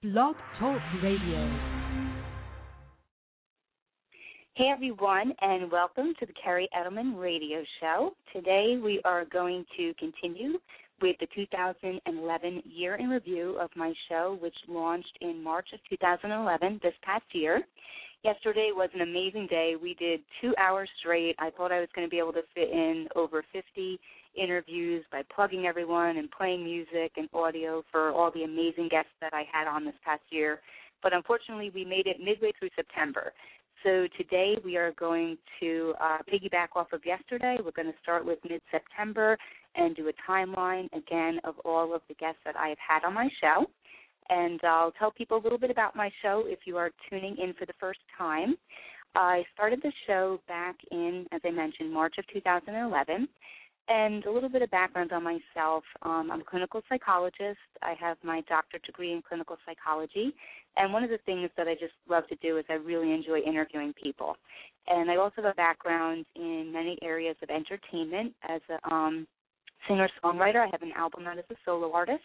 Blog Talk Radio. Hey everyone, and welcome to the Kerri Edelman Radio Show. Today we are going to continue with the 2011 year in review of my show, which launched in March of 2011, this past year. Yesterday was an amazing day. We did two hours straight. I thought I was going to be able to fit in over 50 interviews by plugging everyone and playing music and audio for all the amazing guests that I had on this past year. But unfortunately, we made it midway through September. So today we are going to uh, piggyback off of yesterday. We're going to start with mid September and do a timeline again of all of the guests that I have had on my show. And I'll tell people a little bit about my show if you are tuning in for the first time. I started the show back in, as I mentioned, March of 2011. And a little bit of background on myself. Um, I'm a clinical psychologist. I have my doctorate degree in clinical psychology. And one of the things that I just love to do is I really enjoy interviewing people. And I also have a background in many areas of entertainment as a um, singer songwriter. I have an album out as a solo artist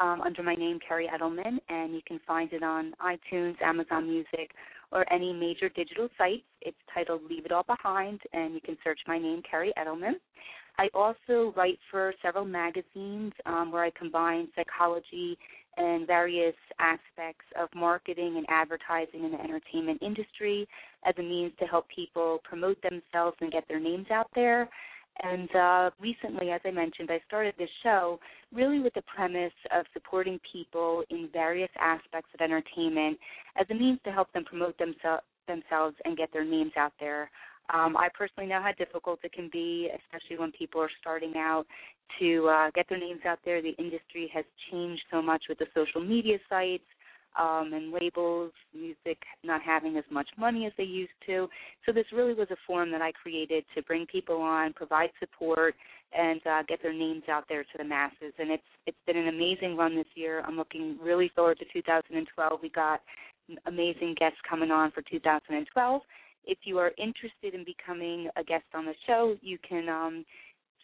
um, under my name, Kerri Edelman, and you can find it on iTunes, Amazon Music, or any major digital sites. It's titled Leave It All Behind, and you can search my name, Kerri Edelman. I also write for several magazines um, where I combine psychology and various aspects of marketing and advertising in the entertainment industry as a means to help people promote themselves and get their names out there. And uh, recently, as I mentioned, I started this show really with the premise of supporting people in various aspects of entertainment as a means to help them promote themse- themselves and get their names out there. Um, I personally know how difficult it can be, especially when people are starting out, to uh, get their names out there. The industry has changed so much with the social media sites um, and labels, music not having as much money as they used to. So this really was a forum that I created to bring people on, provide support, and uh, get their names out there to the masses. And it's it's been an amazing run this year. I'm looking really forward to 2012. We got amazing guests coming on for 2012. If you are interested in becoming a guest on the show, you can um,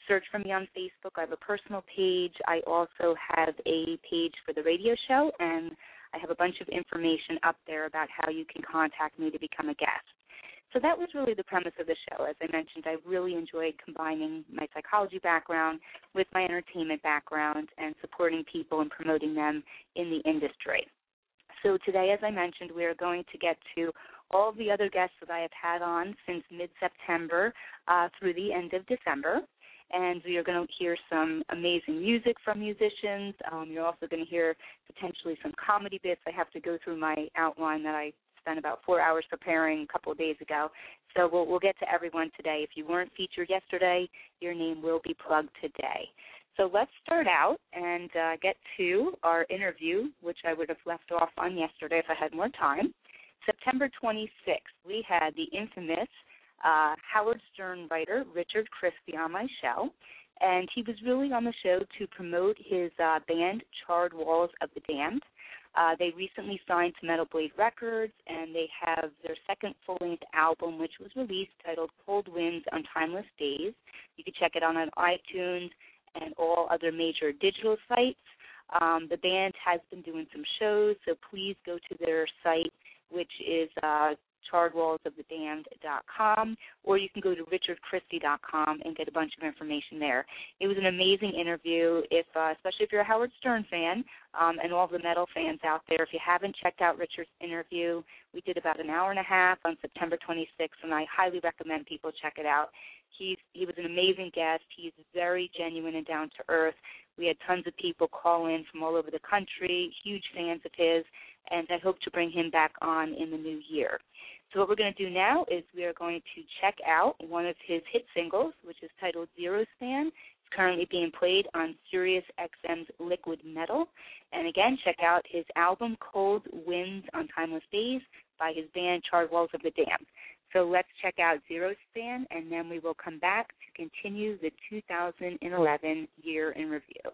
search for me on Facebook. I have a personal page. I also have a page for the radio show, and I have a bunch of information up there about how you can contact me to become a guest. So that was really the premise of the show. As I mentioned, I really enjoyed combining my psychology background with my entertainment background and supporting people and promoting them in the industry. So today, as I mentioned, we are going to get to all the other guests that I have had on since mid September uh, through the end of December and we are going to hear some amazing music from musicians. Um, you're also going to hear potentially some comedy bits. I have to go through my outline that I spent about four hours preparing a couple of days ago. So we'll, we'll get to everyone today. If you weren't featured yesterday, your name will be plugged today. So let's start out and uh, get to our interview, which I would have left off on yesterday if I had more time. September 26th, we had the infamous uh, Howard Stern writer Richard Christy on my show, and he was really on the show to promote his uh, band Charred Walls of the Damned. Uh, they recently signed to Metal Blade Records, and they have their second full-length album, which was released, titled "Cold Winds on Timeless Days." You can check it out on iTunes and all other major digital sites. Um, the band has been doing some shows, so please go to their site, which is uh, charredwallsofthedamned.com, or you can go to richardchristy.com and get a bunch of information there. It was an amazing interview, if uh, especially if you're a Howard Stern fan um, and all the metal fans out there. If you haven't checked out Richard's interview, we did about an hour and a half on September 26th, and I highly recommend people check it out. He's he was an amazing guest. He's very genuine and down to earth. We had tons of people call in from all over the country, huge fans of his, and I hope to bring him back on in the new year. So what we're going to do now is we are going to check out one of his hit singles, which is titled Zero Span. It's currently being played on Sirius XM's Liquid Metal. And again, check out his album Cold Winds on Timeless Days by his band Charred Walls of the Damned. So let's check out Zero Span, and then we will come back to continue the 2011 year in review.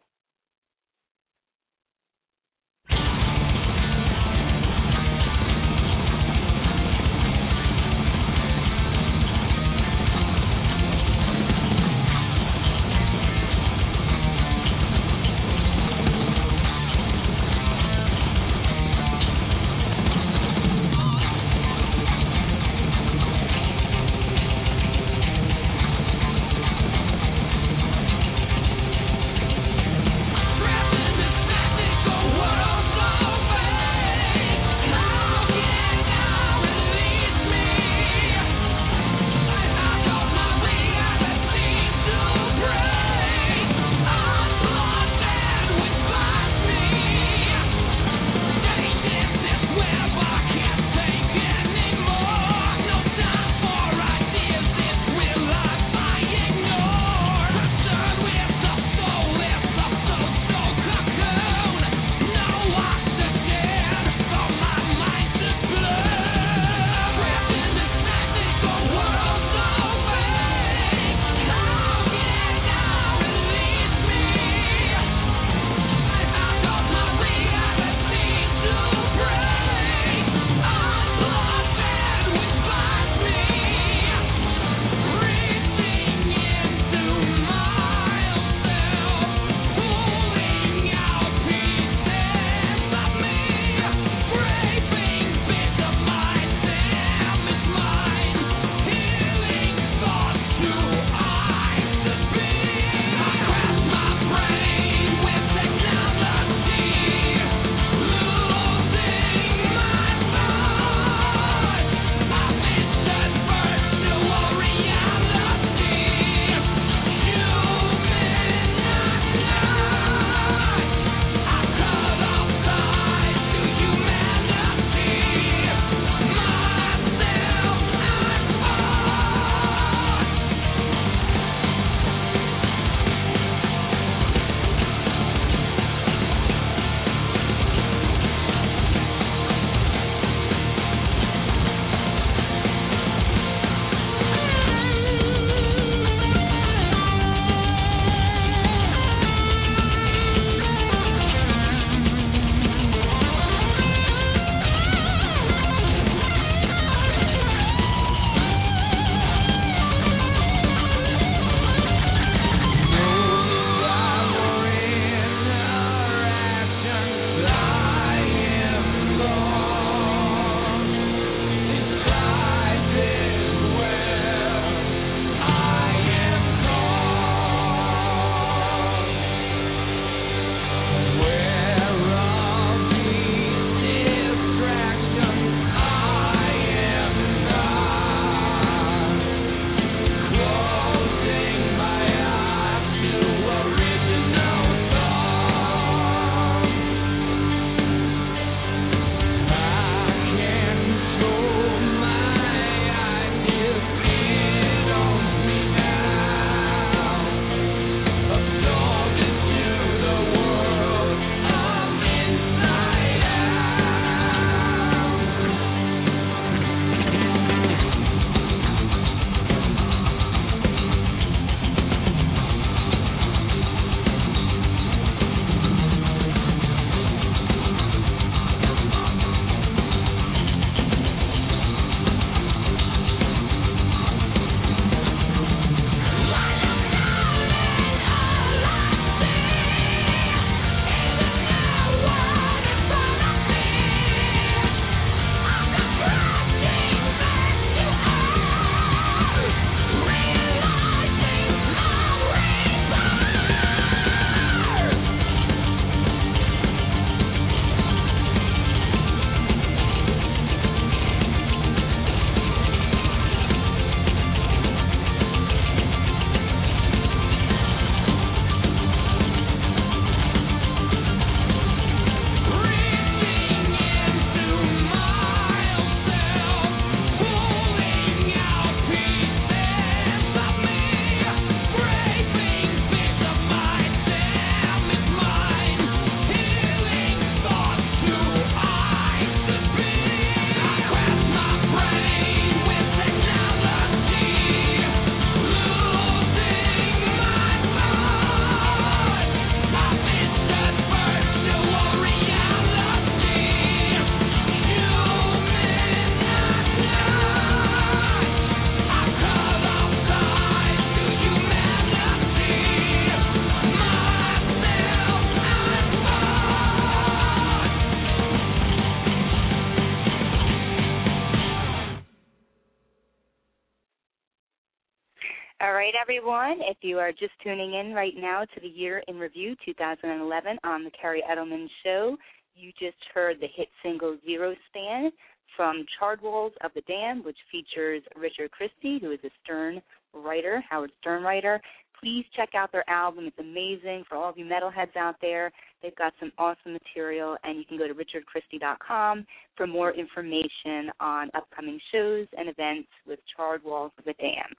Right, everyone. If you are just tuning in right now to the Year in Review 2011 on the Kerri Edelman Show, you just heard the hit single Zero Span from Charred Walls of the Damned, which features Richard Christy, who is a Stern writer, Howard Stern writer. Please check out their album. It's amazing for all of you metalheads out there. They've got some awesome material, and you can go to richardchristy.com for more information on upcoming shows and events with Charred Walls of the Damned.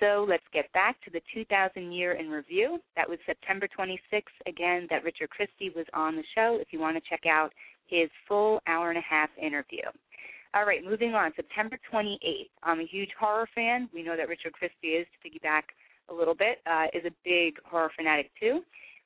So let's get back to the 2000 year in review. That was September 26th, again, that Richard Christy was on the show if you want to check out his full hour and a half interview. All right, moving on. September 28th. I'm a huge horror fan. We know that Richard Christy is, to piggyback a little bit, uh, is a big horror fanatic too.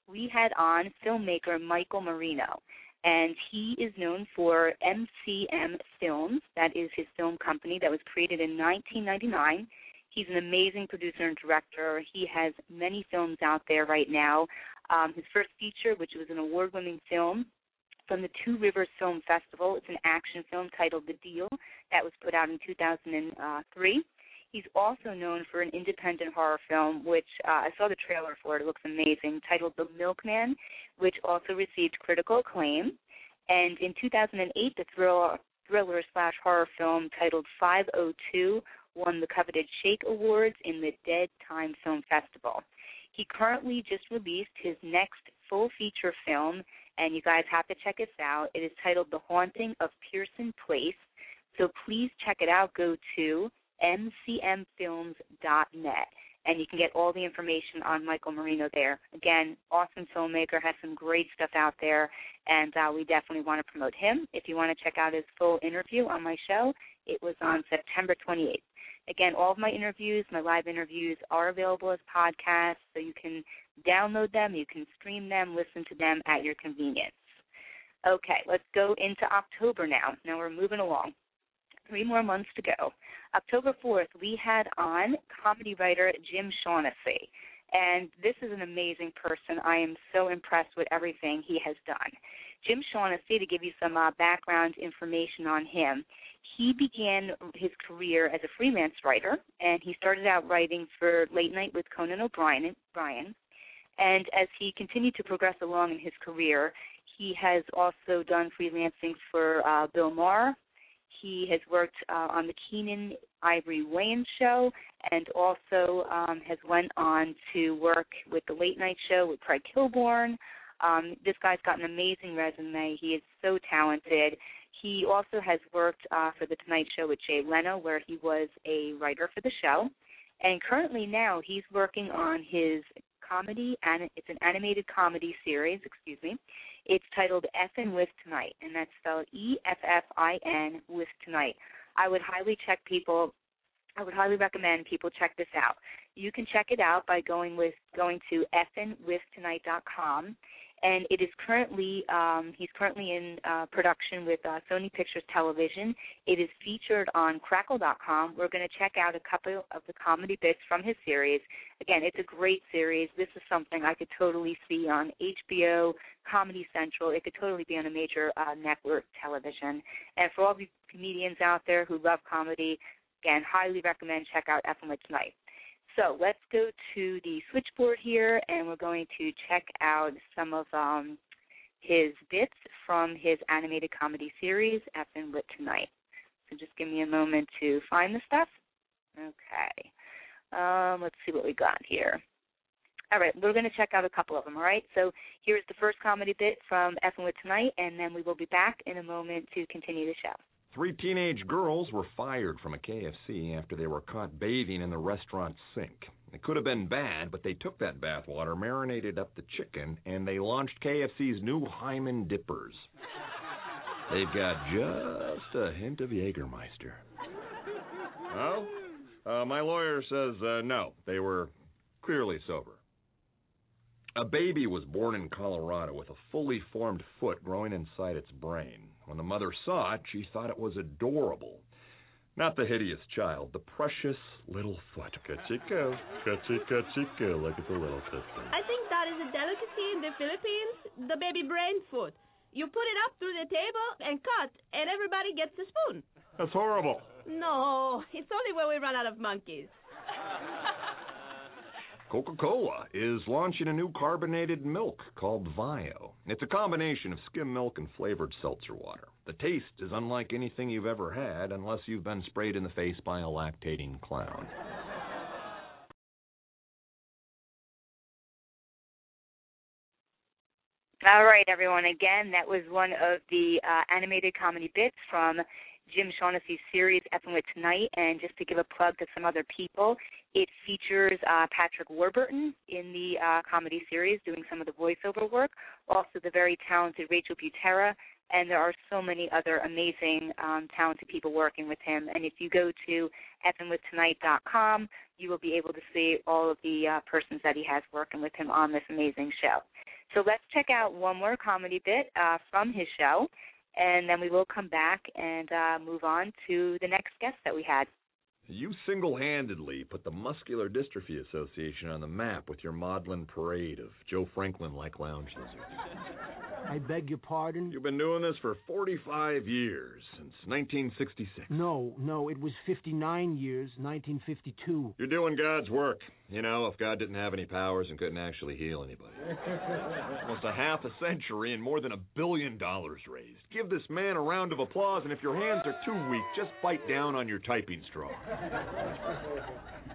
We had on filmmaker Michael Marino, and he is known for MCM Films. That is his film company that was created in 1999. He's an amazing producer and director. He has many films out there right now. Um, his first feature, which was an award winning film, from the Two Rivers Film Festival. It's an action film titled The Deal that was put out in 2003. He's also known for an independent horror film, which uh, I saw the trailer for. It looks amazing, titled The Milkman, which also received critical acclaim. And in 2008, the thriller, thriller slash horror film titled 502 won the coveted Shake Awards in the Dead Time Film Festival. He currently just released his next full feature film, and you guys have to check this out. It is titled The Haunting of Pearson Place. So please check it out. Go to mcmfilms.net and you can get all the information on Michael Marino there. Again, awesome filmmaker, has some great stuff out there, and uh, we definitely want to promote him. If you want to check out his full interview on my show, it was on September 28th. Again, all of my interviews, my live interviews, are available as podcasts, so you can download them, you can stream them, listen to them at your convenience. Okay, let's go into October now. Now we're moving along. Three more months to go. October 4th, we had on comedy writer Jim Shaughnessy. And this is an amazing person. I am so impressed with everything he has done. Jim Shaughnessy, to give you some uh, background information on him, he began his career as a freelance writer, and he started out writing for Late Night with Conan O'Brien. Brian, and as he continued to progress along in his career, he has also done freelancing for uh, Bill Maher. He has worked uh, on the Keenen Ivory Wayans show, and also um, has went on to work with the Late Night Show with Craig Kilborn. Um, this guy's got an amazing resume. He is so talented. He also has worked uh, for The Tonight Show with Jay Leno, where he was a writer for the show. And currently now he's working on his comedy, and it's an animated comedy series, excuse me. It's titled Effin' with Tonight, and that's spelled E F F I N with Tonight. I would highly check people I would highly recommend people check this out. You can check it out by going with going to effinwithtonight.com and it is currently um, he's currently in uh, production with uh, Sony Pictures Television. It is featured on Crackle.com. We're going to check out a couple of the comedy bits from his series. Again, it's a great series. This is something I could totally see on HBO, Comedy Central. It could totally be on a major uh, network television. And for all the comedians out there who love comedy, again, highly recommend check out Effin' Tonight. So let's go to the switchboard here, and we're going to check out some of um, his bits from his animated comedy series, Effin' Lit Tonight. So just give me a moment to find the stuff. Okay. Um, let's see what we got here. All right, we're going to check out a couple of them, all right? So here's the first comedy bit from Effin' Lit Tonight, and then we will be back in a moment to continue the show. Three teenage girls were fired from a KFC after they were caught bathing in the restaurant sink. It could have been bad, but they took that bathwater, marinated up the chicken, and they launched KFC's new Hyman Dippers. They've got just a hint of Jägermeister. Well, uh, my lawyer says uh, no. They were clearly sober. A baby was born in Colorado with a fully formed foot growing inside its brain. When the mother saw it, she thought it was adorable. Not the hideous child, the precious little foot. Kachiko, kachika, chica, look at the little sister. I think that is a delicacy in the Philippines, the baby brain foot. You put it up through the table and cut, and everybody gets a spoon. That's horrible. No, it's only when we run out of monkeys. Coca Cola is launching a new carbonated milk called Vio. It's a combination of skim milk and flavored seltzer water. The taste is unlike anything you've ever had unless you've been sprayed in the face by a lactating clown. All right, everyone. Again, that was one of the uh, animated comedy bits from Jim Shaughnessy's series Effin' with Tonight. And just to give a plug to some other people, it features uh, Patrick Warburton in the uh, comedy series doing some of the voiceover work, also the very talented Rachel Butera, and there are so many other amazing, um, talented people working with him. And if you go to effinwithtonight.com, you will be able to see all of the uh, persons that he has working with him on this amazing show. So let's check out one more comedy bit uh, from his show, and then we will come back and uh, move on to the next guest that we had. You single handedly put the Muscular Dystrophy Association on the map with your maudlin parade of Joe Franklin like lounge lizards. I beg your pardon? You've been doing this for 45 years, since 1966. No, no, it was 59 years, 1952. You're doing God's work. You know, if God didn't have any powers and couldn't actually heal anybody. Almost a half a century and more than a billion dollars raised. Give this man a round of applause, and if your hands are too weak, just bite down on your typing straw.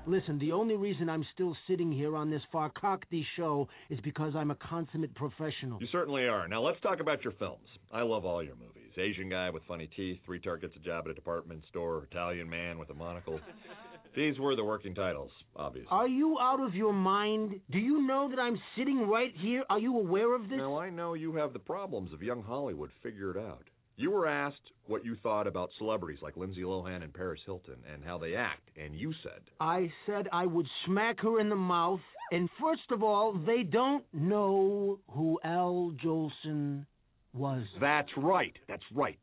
Listen, the only reason I'm still sitting here on this Farkakti show is because I'm a consummate professional. You certainly are. Now let's talk about your films. I love all your movies. Asian guy with funny teeth, three targets a job at a department store, Italian man with a monocle. These were the working titles, obviously. Are you out of your mind? Do you know that I'm sitting right here? Are you aware of this? Now I know you have the problems of young Hollywood figured out. You were asked what you thought about celebrities like Lindsay Lohan and Paris Hilton and how they act, and you said, I said I would smack her in the mouth, and first of all, they don't know who Al Jolson was. That's right, that's right.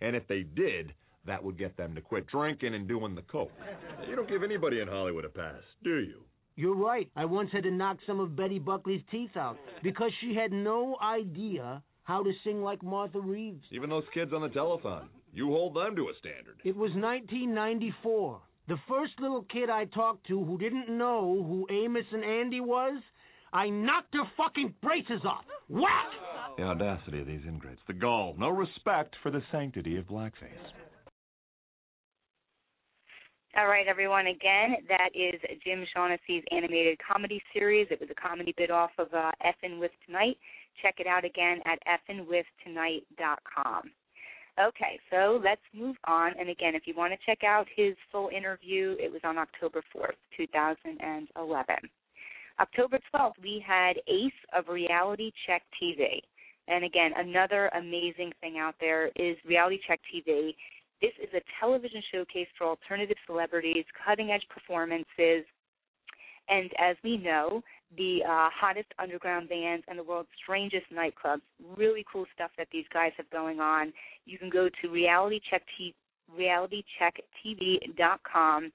And if they did, that would get them to quit drinking and doing the coke. You don't give anybody in Hollywood a pass, do you? You're right. I once had to knock some of Betty Buckley's teeth out because she had no idea how to sing like Martha Reeves. Even those kids on the telephone, you hold them to a standard. It was 1994. The first little kid I talked to who didn't know who Amos and Andy was, I knocked her fucking braces off. Whack! The audacity of these ingrates, the gall, no respect for the sanctity of blackface. All right, everyone. Again, that is Jim Shaughnessy's animated comedy series. It was a comedy bit off of uh, Effin' with Tonight. Check it out again at effinwithtonight.com. Okay, so let's move on. And again, if you want to check out his full interview, it was on October 4th, 2011. October 12th, we had Ace of Reality Check TV. And again, another amazing thing out there is Reality Check TV. This is a television showcase for alternative celebrities, cutting edge performances, and as we know, the uh, hottest underground bands and the world's strangest nightclubs. Really cool stuff that these guys have going on. You can go to realitycheck t- realitychecktv.com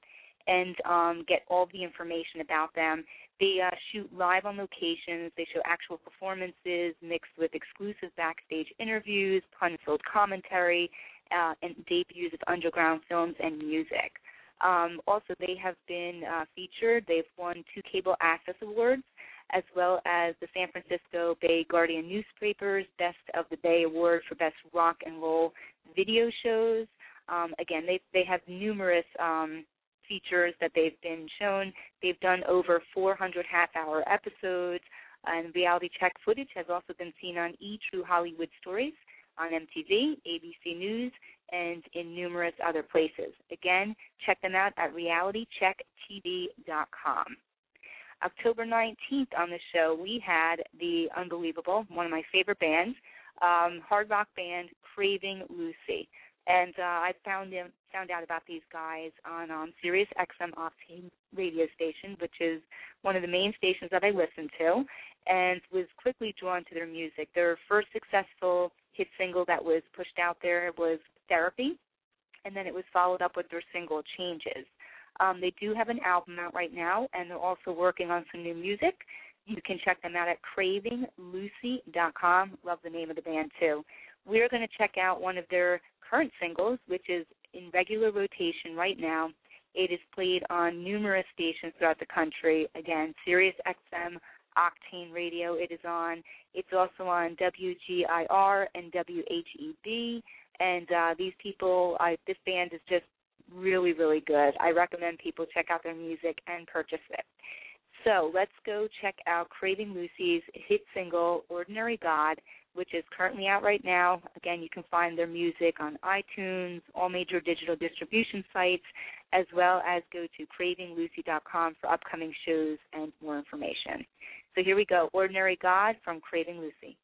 and um, get all the information about them. They uh, shoot live on locations. They show actual performances mixed with exclusive backstage interviews, pun-filled commentary, uh, and debuts of underground films and music. Um, also, they have been uh, featured. They've won two Cable Access Awards, as well as the San Francisco Bay Guardian newspapers Best of the Bay Award for Best Rock and Roll Video Shows. Um, again, they they have numerous um, features that they've been shown. They've done over 400 half-hour episodes, and reality check footage has also been seen on E True Hollywood Stories on MTV, ABC News, and in numerous other places. Again, check them out at realitychecktv.com. October 19th on the show, we had the unbelievable, one of my favorite bands, um, hard rock band Craving Lucy. And uh, I found them, found out about these guys on um, Sirius XM off radio station, which is one of the main stations that I listen to, and was quickly drawn to their music. Their first successful hit single that was pushed out there was Therapy, and then it was followed up with their single Changes. Um, they do have an album out right now, and they're also working on some new music. You can check them out at cravinglucy.com. Love the name of the band too. We're going to check out one of their current singles, which is in regular rotation right now. It is played on numerous stations throughout the country. Again, Sirius XM, Octane Radio. It is on. It's also on WGIR and WHEB. And uh, these people, I, this band is just really, really good. I recommend people check out their music and purchase it. So let's go check out Craving Lucy's hit single, Ordinary God, which is currently out right now. Again, you can find their music on iTunes, all major digital distribution sites, as well as go to cravinglucy.com for upcoming shows and more information. So here we go Ordinary God from Craving Lucy.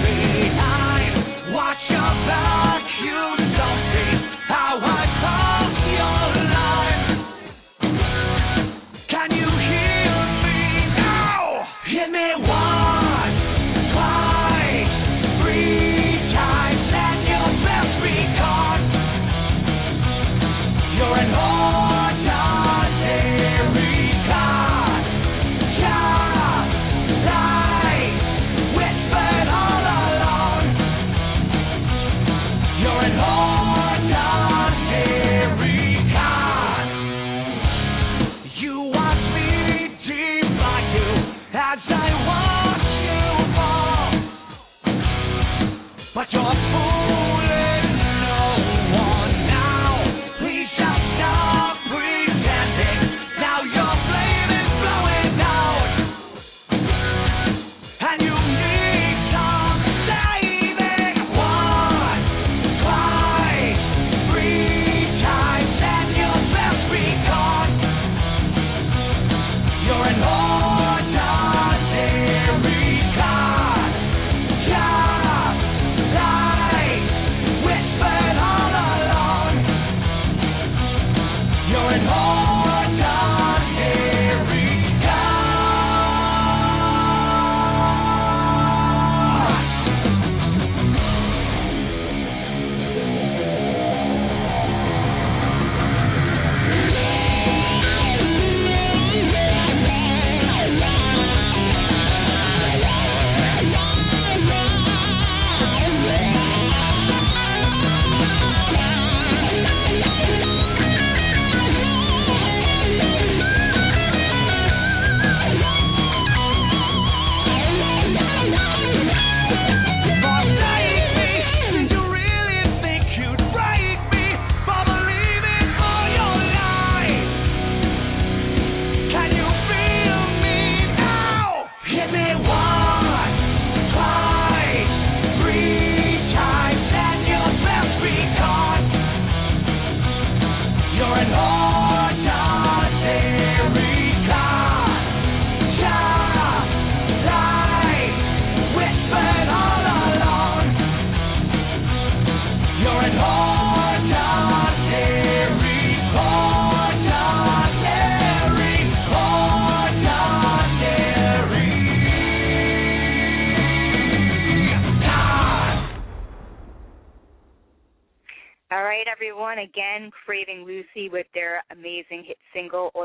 Again,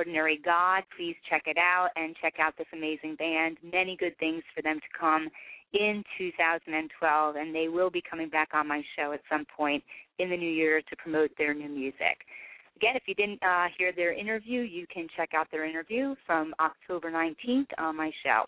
Ordinary God. Please check it out and check out this amazing band. Many good things for them to come in 2012, and they will be coming back on my show at some point in the new year to promote their new music. Again, if you didn't uh, hear their interview, you can check out their interview from October 19th on my show.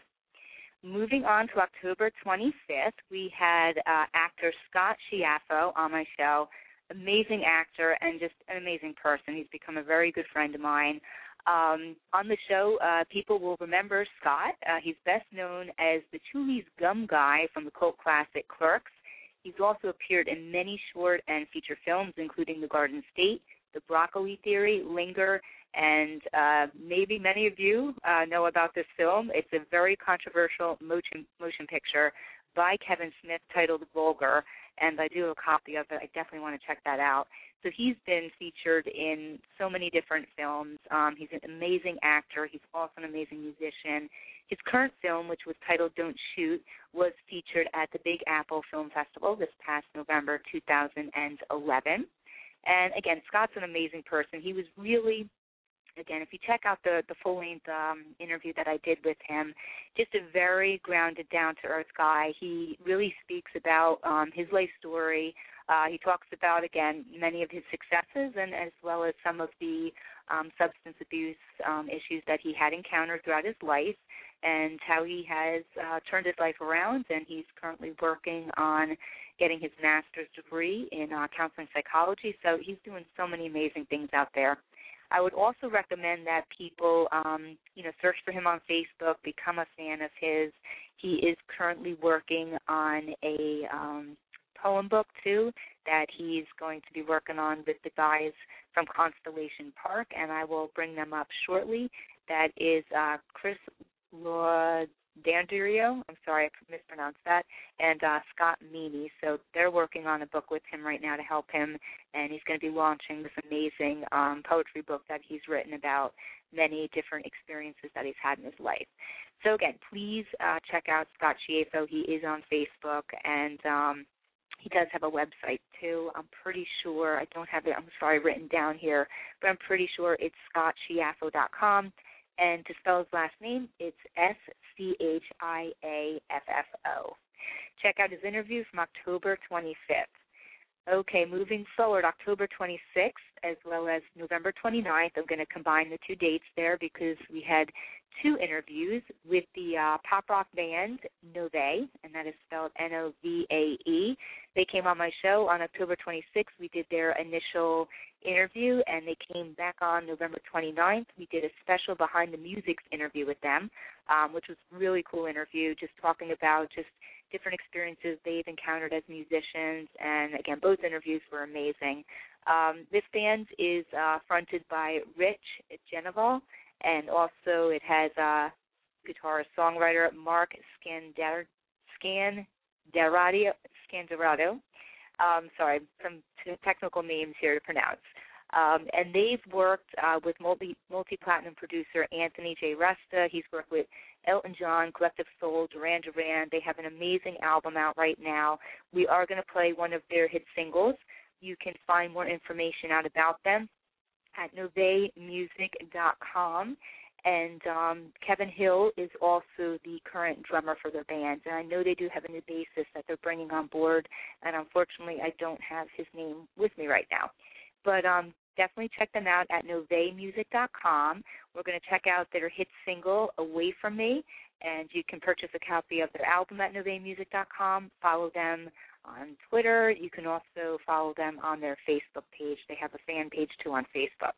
Moving on to October 25th, we had uh, actor Scott Schiaffo on my show amazing actor and just an amazing person. He's become a very good friend of mine. Um, on the show, uh, people will remember Scott. Uh, he's best known as the Chewlies Gum Guy from the cult classic Clerks. He's also appeared in many short and feature films, including The Garden State, The Broccoli Theory, Linger, and uh, maybe many of you uh, know about this film. It's a very controversial motion motion picture by Kevin Smith titled Vulgar, and I do have a copy of it. I definitely want to check that out. So he's been featured in so many different films. Um, he's an amazing actor. He's also an amazing musician. His current film, which was titled Don't Shoot, was featured at the Big Apple Film Festival this past November 2011. And again, Scott's an amazing person. He was really again, if you check out the the full length um, interview that I did with him, just a very grounded, down to earth guy. He really speaks about um, his life story. Uh, he talks about again many of his successes and as well as some of the um, substance abuse um, issues that he had encountered throughout his life, and how he has uh, turned his life around. And he's currently working on getting his master's degree in uh, counseling psychology. So he's doing so many amazing things out there. I would also recommend that people, um, you know, search for him on Facebook, become a fan of his. He is currently working on a um, poem book too that he's going to be working on with the guys from Constellation Park, and I will bring them up shortly. That is uh, Chris Laud Dandurio, I'm sorry I mispronounced that, and uh, Scott Meany. So they're working on a book with him right now to help him, and he's going to be launching this amazing um, poetry book that he's written about many different experiences that he's had in his life. So again, please uh, check out Scott Schiaffo. He is on Facebook, and um, he does have a website too. I'm pretty sure I don't have it. I'm sorry, written down here, but I'm pretty sure it's scottschiaffo.com. And to spell his last name, it's S C H I A F F O. Check out his interview from October 25th. Okay, moving forward, October 26th as well as November 29th. I'm going to combine the two dates there because we had two interviews with the uh, pop rock band Novae, and that is spelled N O V A E. They came on my show on October 26th. We did their initial interview, and they came back on November 29th. We did a special behind the music interview with them, um, which was really cool interview, just talking about just different experiences they've encountered as musicians. And again, both interviews were amazing. Um, this band is uh, fronted by Rich Geneval, and also it has uh, guitarist songwriter Mark Scandar- Scandaradio. Scandarato. Um, sorry, some technical names here to pronounce. Um, and they've worked uh, with multi multi platinum producer Anthony J. Resta. He's worked with Elton John, Collective Soul, Duran Duran. They have an amazing album out right now. We are going to play one of their hit singles. You can find more information out about them at novemusic.com. And um, Kevin Hill is also the current drummer for their band. And I know they do have a new bassist that they're bringing on board. And unfortunately, I don't have his name with me right now. But um, definitely check them out at novemusic.com. We're going to check out their hit single, Away From Me. And you can purchase a copy of their album at novemusic.com. Follow them on Twitter. You can also follow them on their Facebook page. They have a fan page too on Facebook.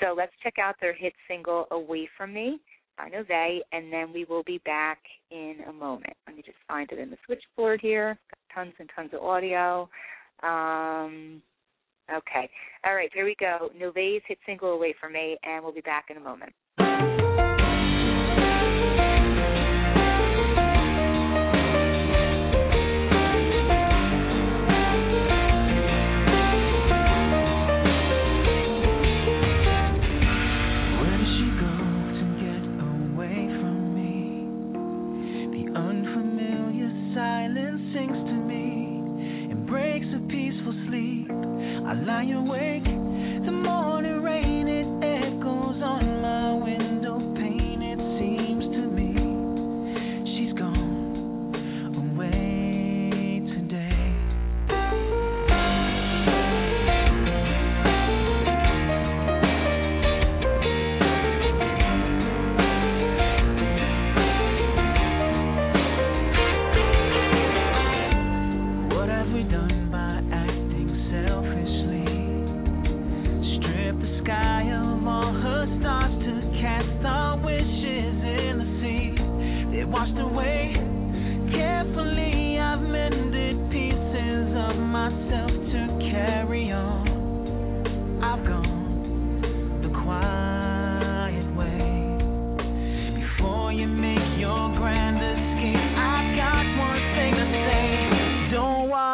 So let's check out their hit single Away From Me by Novae, and then we will be back in a moment. Let me just find it in the switchboard here. Got tons and tons of audio. Um, okay. All right, here we go. Novae's hit single Away From Me, and we'll be back in a moment.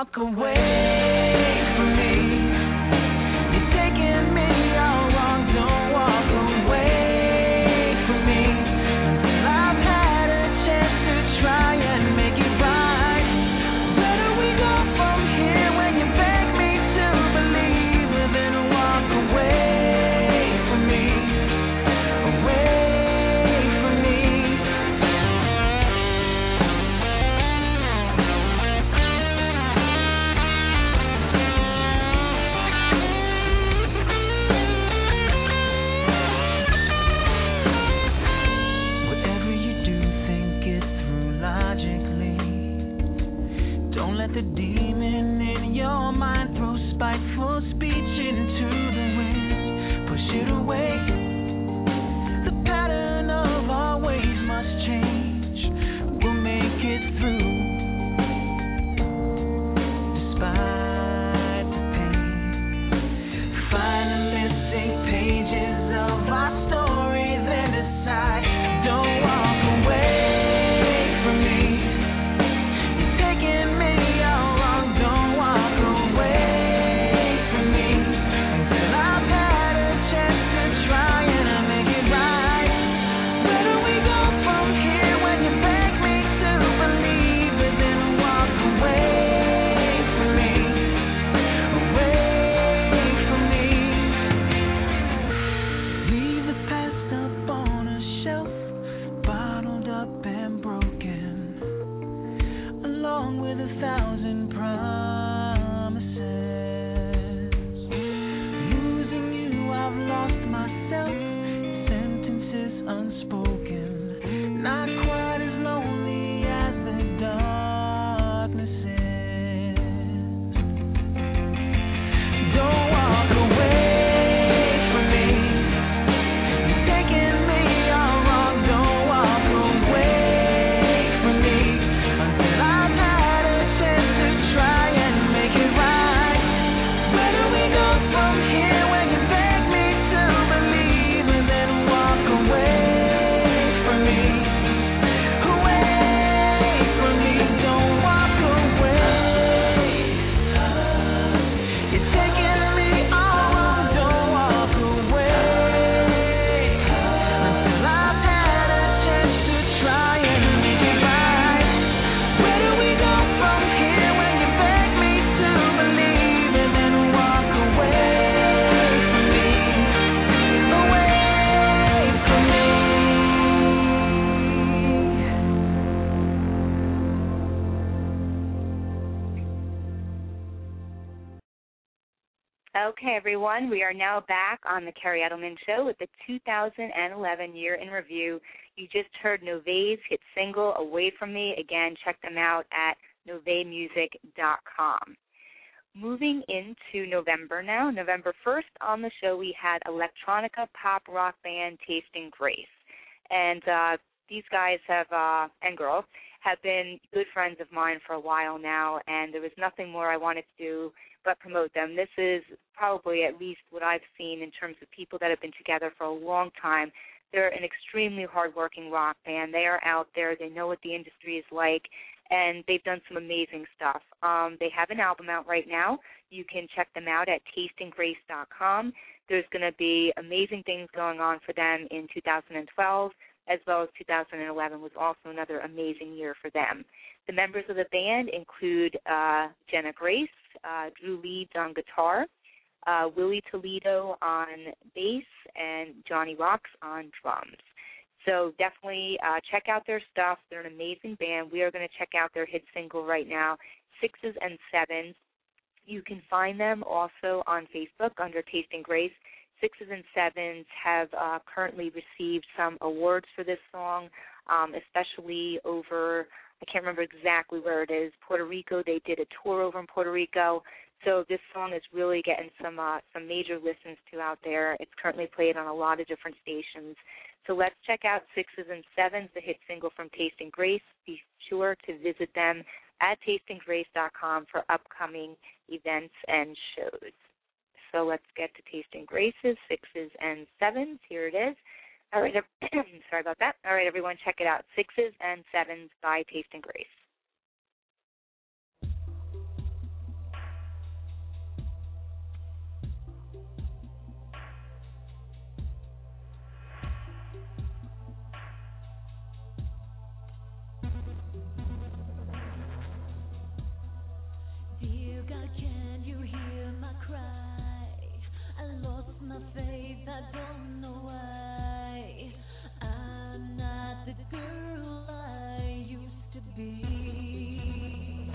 Walk away everyone, we are now back on the Kerri Edelman Show with the 2011 year in review. You just heard Novae's hit single "Away from Me." Again, check them out at novemusic.com. Moving into November now, November 1st on the show we had electronica pop rock band Tasting Grace, and uh, these guys have uh, and girls have been good friends of mine for a while now, and there was nothing more I wanted to do but promote them. This is probably at least what I've seen in terms of people that have been together for a long time. They're an extremely hardworking rock band. They are out there. They know what the industry is like, and they've done some amazing stuff. Um, they have an album out right now. You can check them out at tastinggrace.com. There's going to be amazing things going on for them in 2012 as well as 2011 was also another amazing year for them. The members of the band include uh, Jenna Grace, uh, Drew Leeds on guitar, uh, Willie Toledo on bass, and Johnny Rocks on drums. So definitely uh, check out their stuff. They're an amazing band. We are going to check out their hit single right now, Sixes and Sevens. You can find them also on Facebook under Tasting Grace. Sixes and Sevens have uh, currently received some awards for this song, um, especially over, I can't remember exactly where it is, Puerto Rico. They did a tour over in Puerto Rico. So this song is really getting some uh, some major listens to out there. It's currently played on a lot of different stations. So let's check out Sixes and Sevens, the hit single from Tasting Grace. Be sure to visit them at tastinggrace.com for upcoming events and shows. So let's get to Tasting Graces, Sixes and Sevens. Here it is. All right, sorry about that. All right, everyone, check it out. Sixes and Sevens by Tasting Grace. Dear God, can you hear my cry? I lost my faith, I don't know why. The girl I used to be.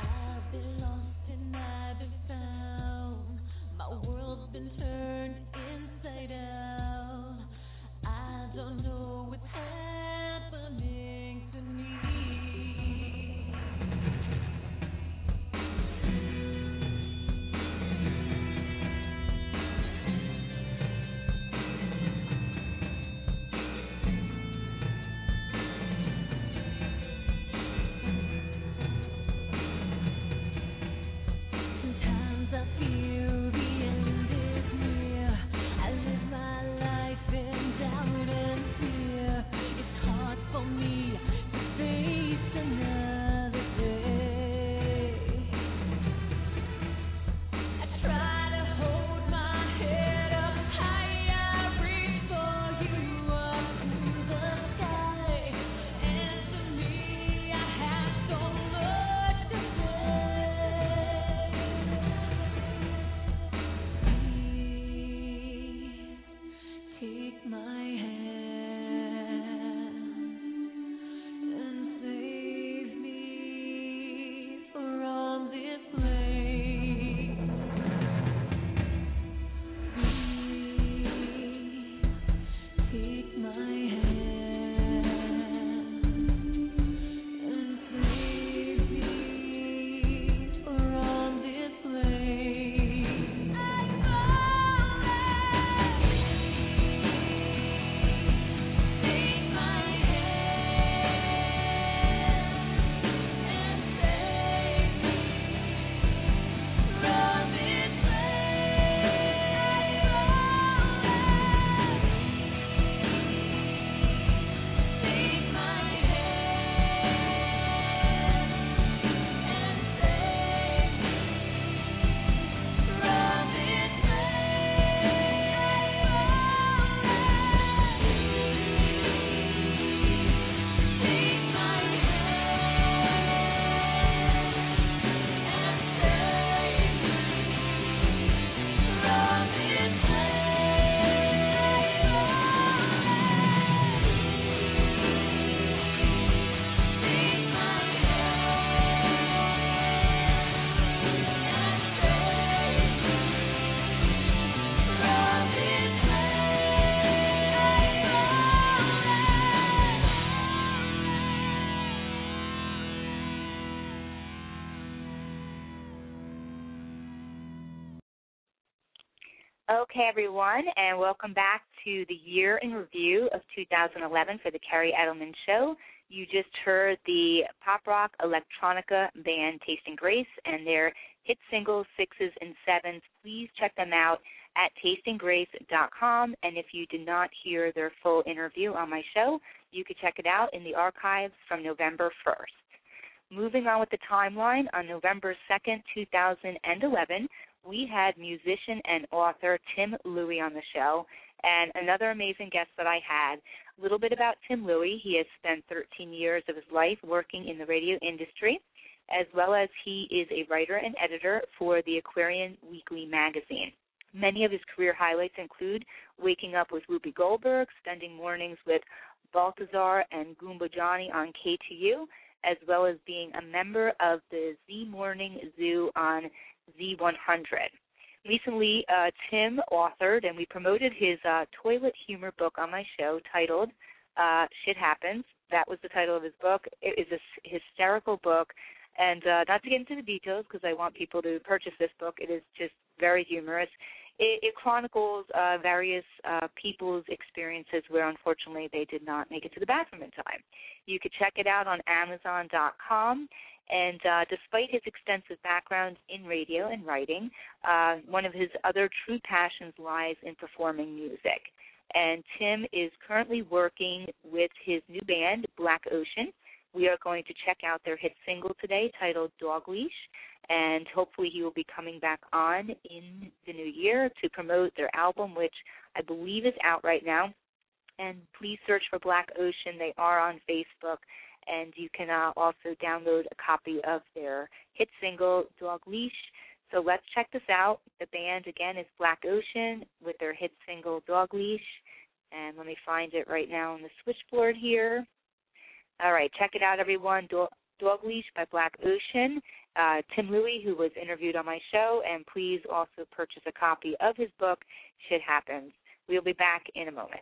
I've been lost and I've been found. My world's been turned Okay, everyone, and welcome back to the year in review of 2011 for the Kerri Edelman Show. You just heard the pop rock electronica band Tasting Grace and their hit singles Sixes and Sevens. Please check them out at tastinggrace.com. And if you did not hear their full interview on my show, you could check it out in the archives from November 1st. Moving on with the timeline, on November 2nd, 2011, we had musician and author Tim Louie on the show, and another amazing guest that I had. A little bit about Tim Louie. He has spent 13 years of his life working in the radio industry, as well as he is a writer and editor for the Aquarian Weekly magazine. Many of his career highlights include waking up with Whoopi Goldberg, spending mornings with Baltazar and Goomba Johnny on KTU, as well as being a member of the Z Morning Zoo on Z100. Recently, uh, Tim authored and we promoted his uh, toilet humor book on my show titled uh, Shit Happens. That was the title of his book. It is a hysterical book. And uh, not to get into the details because I want people to purchase this book, it is just very humorous. It, it chronicles uh, various uh, people's experiences where unfortunately they did not make it to the bathroom in time. You could check it out on Amazon.com. And uh, despite his extensive background in radio and writing, uh, one of his other true passions lies in performing music. And Tim is currently working with his new band, Black Ocean. We are going to check out their hit single today titled Dog Leash, and hopefully he will be coming back on in the new year to promote their album, which I believe is out right now. And please search for Black Ocean. They are on Facebook and you can uh, also download a copy of their hit single Dog Leash. So let's check this out. The band again is Black Ocean with their hit single Dog Leash. And let me find it right now on the switchboard here. All right, check it out, everyone. Do- Dog Leash by Black Ocean. Uh, Tim Louie, who was interviewed on my show, and please also purchase a copy of his book, Shit Happens. We'll be back in a moment.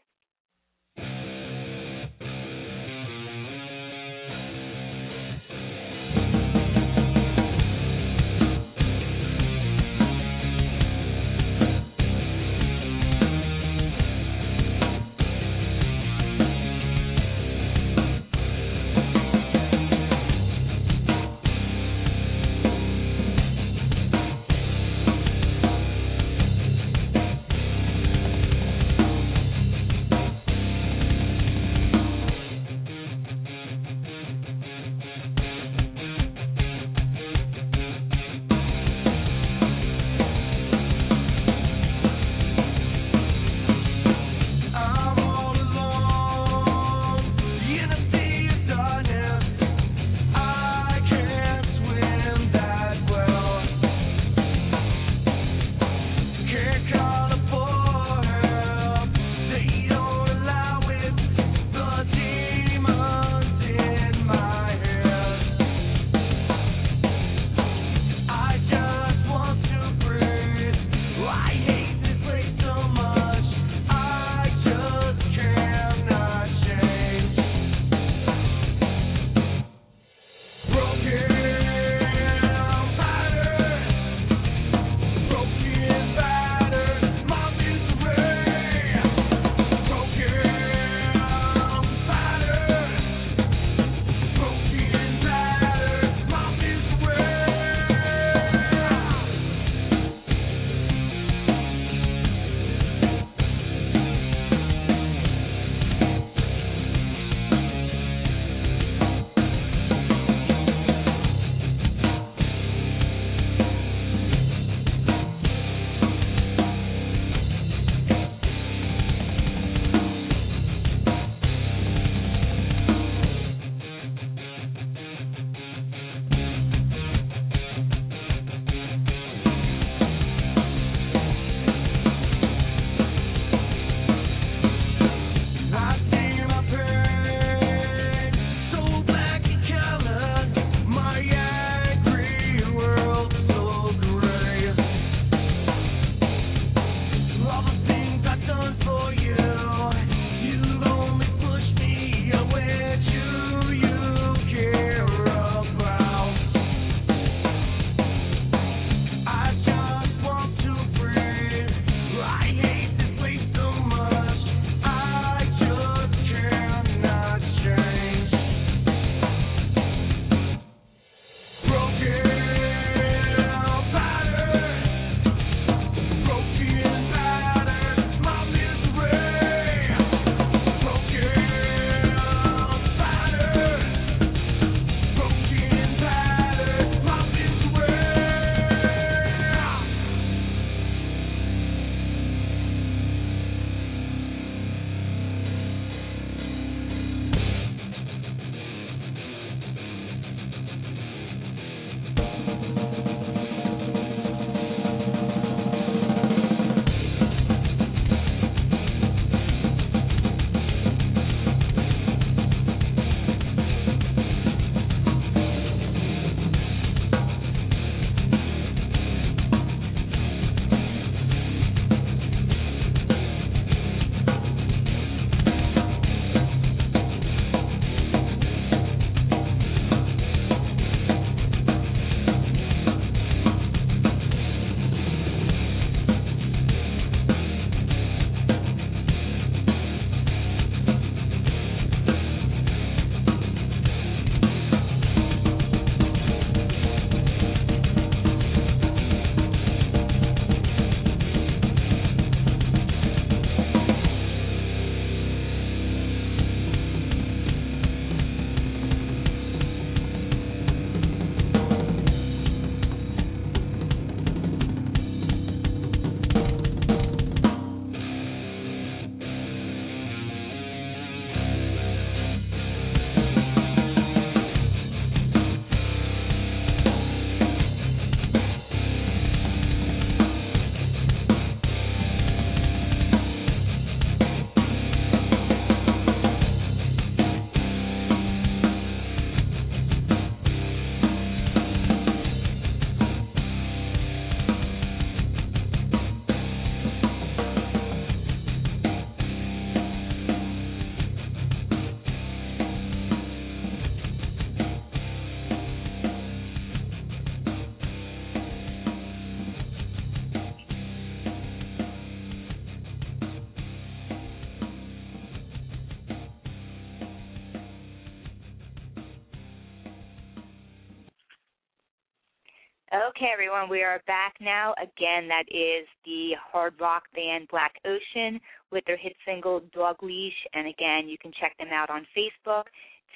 Okay, everyone, we are back now. Again, that is the hard rock band Black Ocean with their hit single Dog Leash. And again, you can check them out on Facebook.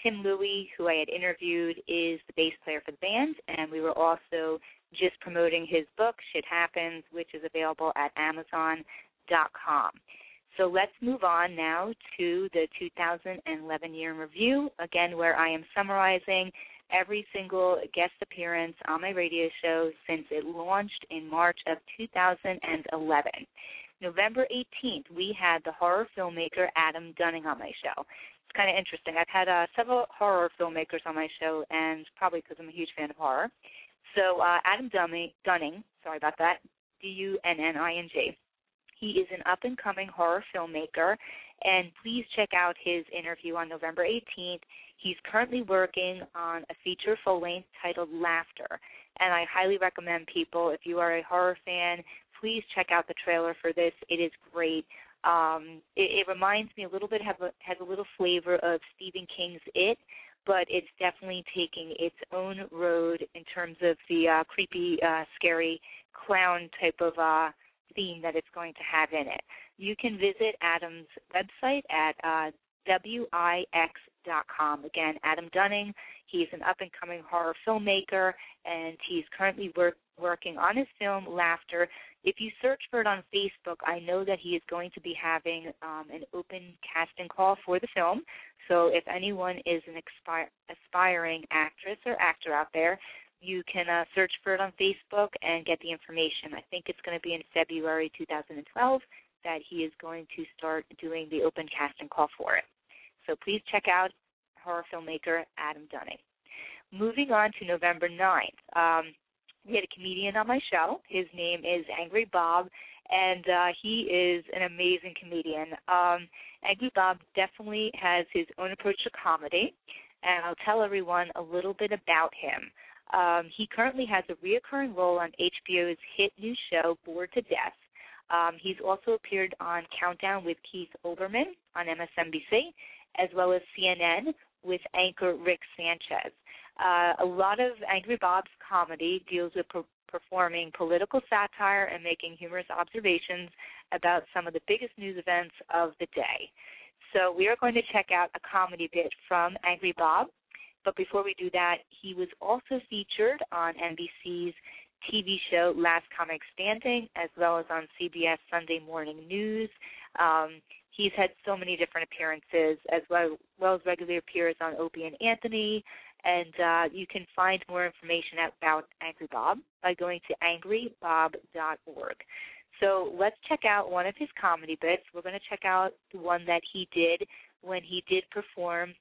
Tim Louie, who I had interviewed, is the bass player for the band, and we were also just promoting his book, Shit Happens, which is available at Amazon.com. So let's move on now to the 2011 year in review, again, where I am summarizing every single guest appearance on my radio show since it launched in March of 2011. November 18th, we had the horror filmmaker Adam Dunning on my show. It's kind of interesting. I've had uh, several horror filmmakers on my show, and probably because I'm a huge fan of horror. So uh, Adam Dunning, sorry about that, D-U-N-N-I-N-G. He is an up and coming horror filmmaker, and please check out his interview on November 18th. He's currently working on a feature full length titled Laughter, and I highly recommend people, if you are a horror fan, please check out the trailer for this. It is great. Um, it, it reminds me a little bit, have a, has a little flavor of Stephen King's It, but it's definitely taking its own road in terms of the uh, creepy, uh, scary clown type of uh, theme that it's going to have in it. You can visit Adam's website at uh, wix.com. Again, Adam Dunning. He's an up and coming horror filmmaker, and he's currently work, working on his film Laughter. If you search for it on Facebook, I know that he is going to be having um, an open casting call for the film. So if anyone is an expire, aspiring actress or actor out there, you can uh, search for it on Facebook and get the information. I think it's going to be in February 2012 that he is going to start doing the open casting call for it. So please check out horror filmmaker Adam Dunning. Moving on to November 9th, um, we had a comedian on my show. His name is Angry Bob, and uh, he is an amazing comedian. Um, Angry Bob definitely has his own approach to comedy, and I'll tell everyone a little bit about him. Um, he currently has a reoccurring role on HBO's hit new show Bored to Death. Um, he's also appeared on Countdown with Keith Olbermann on MSNBC, as well as CNN with anchor Rick Sanchez. Uh, a lot of Angry Bob's comedy deals with per- performing political satire and making humorous observations about some of the biggest news events of the day. So we are going to check out a comedy bit from Angry Bob. But before we do that, he was also featured on NBC's TV show Last Comic Standing, as well as on CBS Sunday Morning News. Um, he's had so many different appearances, as well, well as regularly appears on Opie and Anthony. And uh, you can find more information about Angry Bob by going to angrybob.org. So let's check out one of his comedy bits. We're going to check out the one that he did when he did perform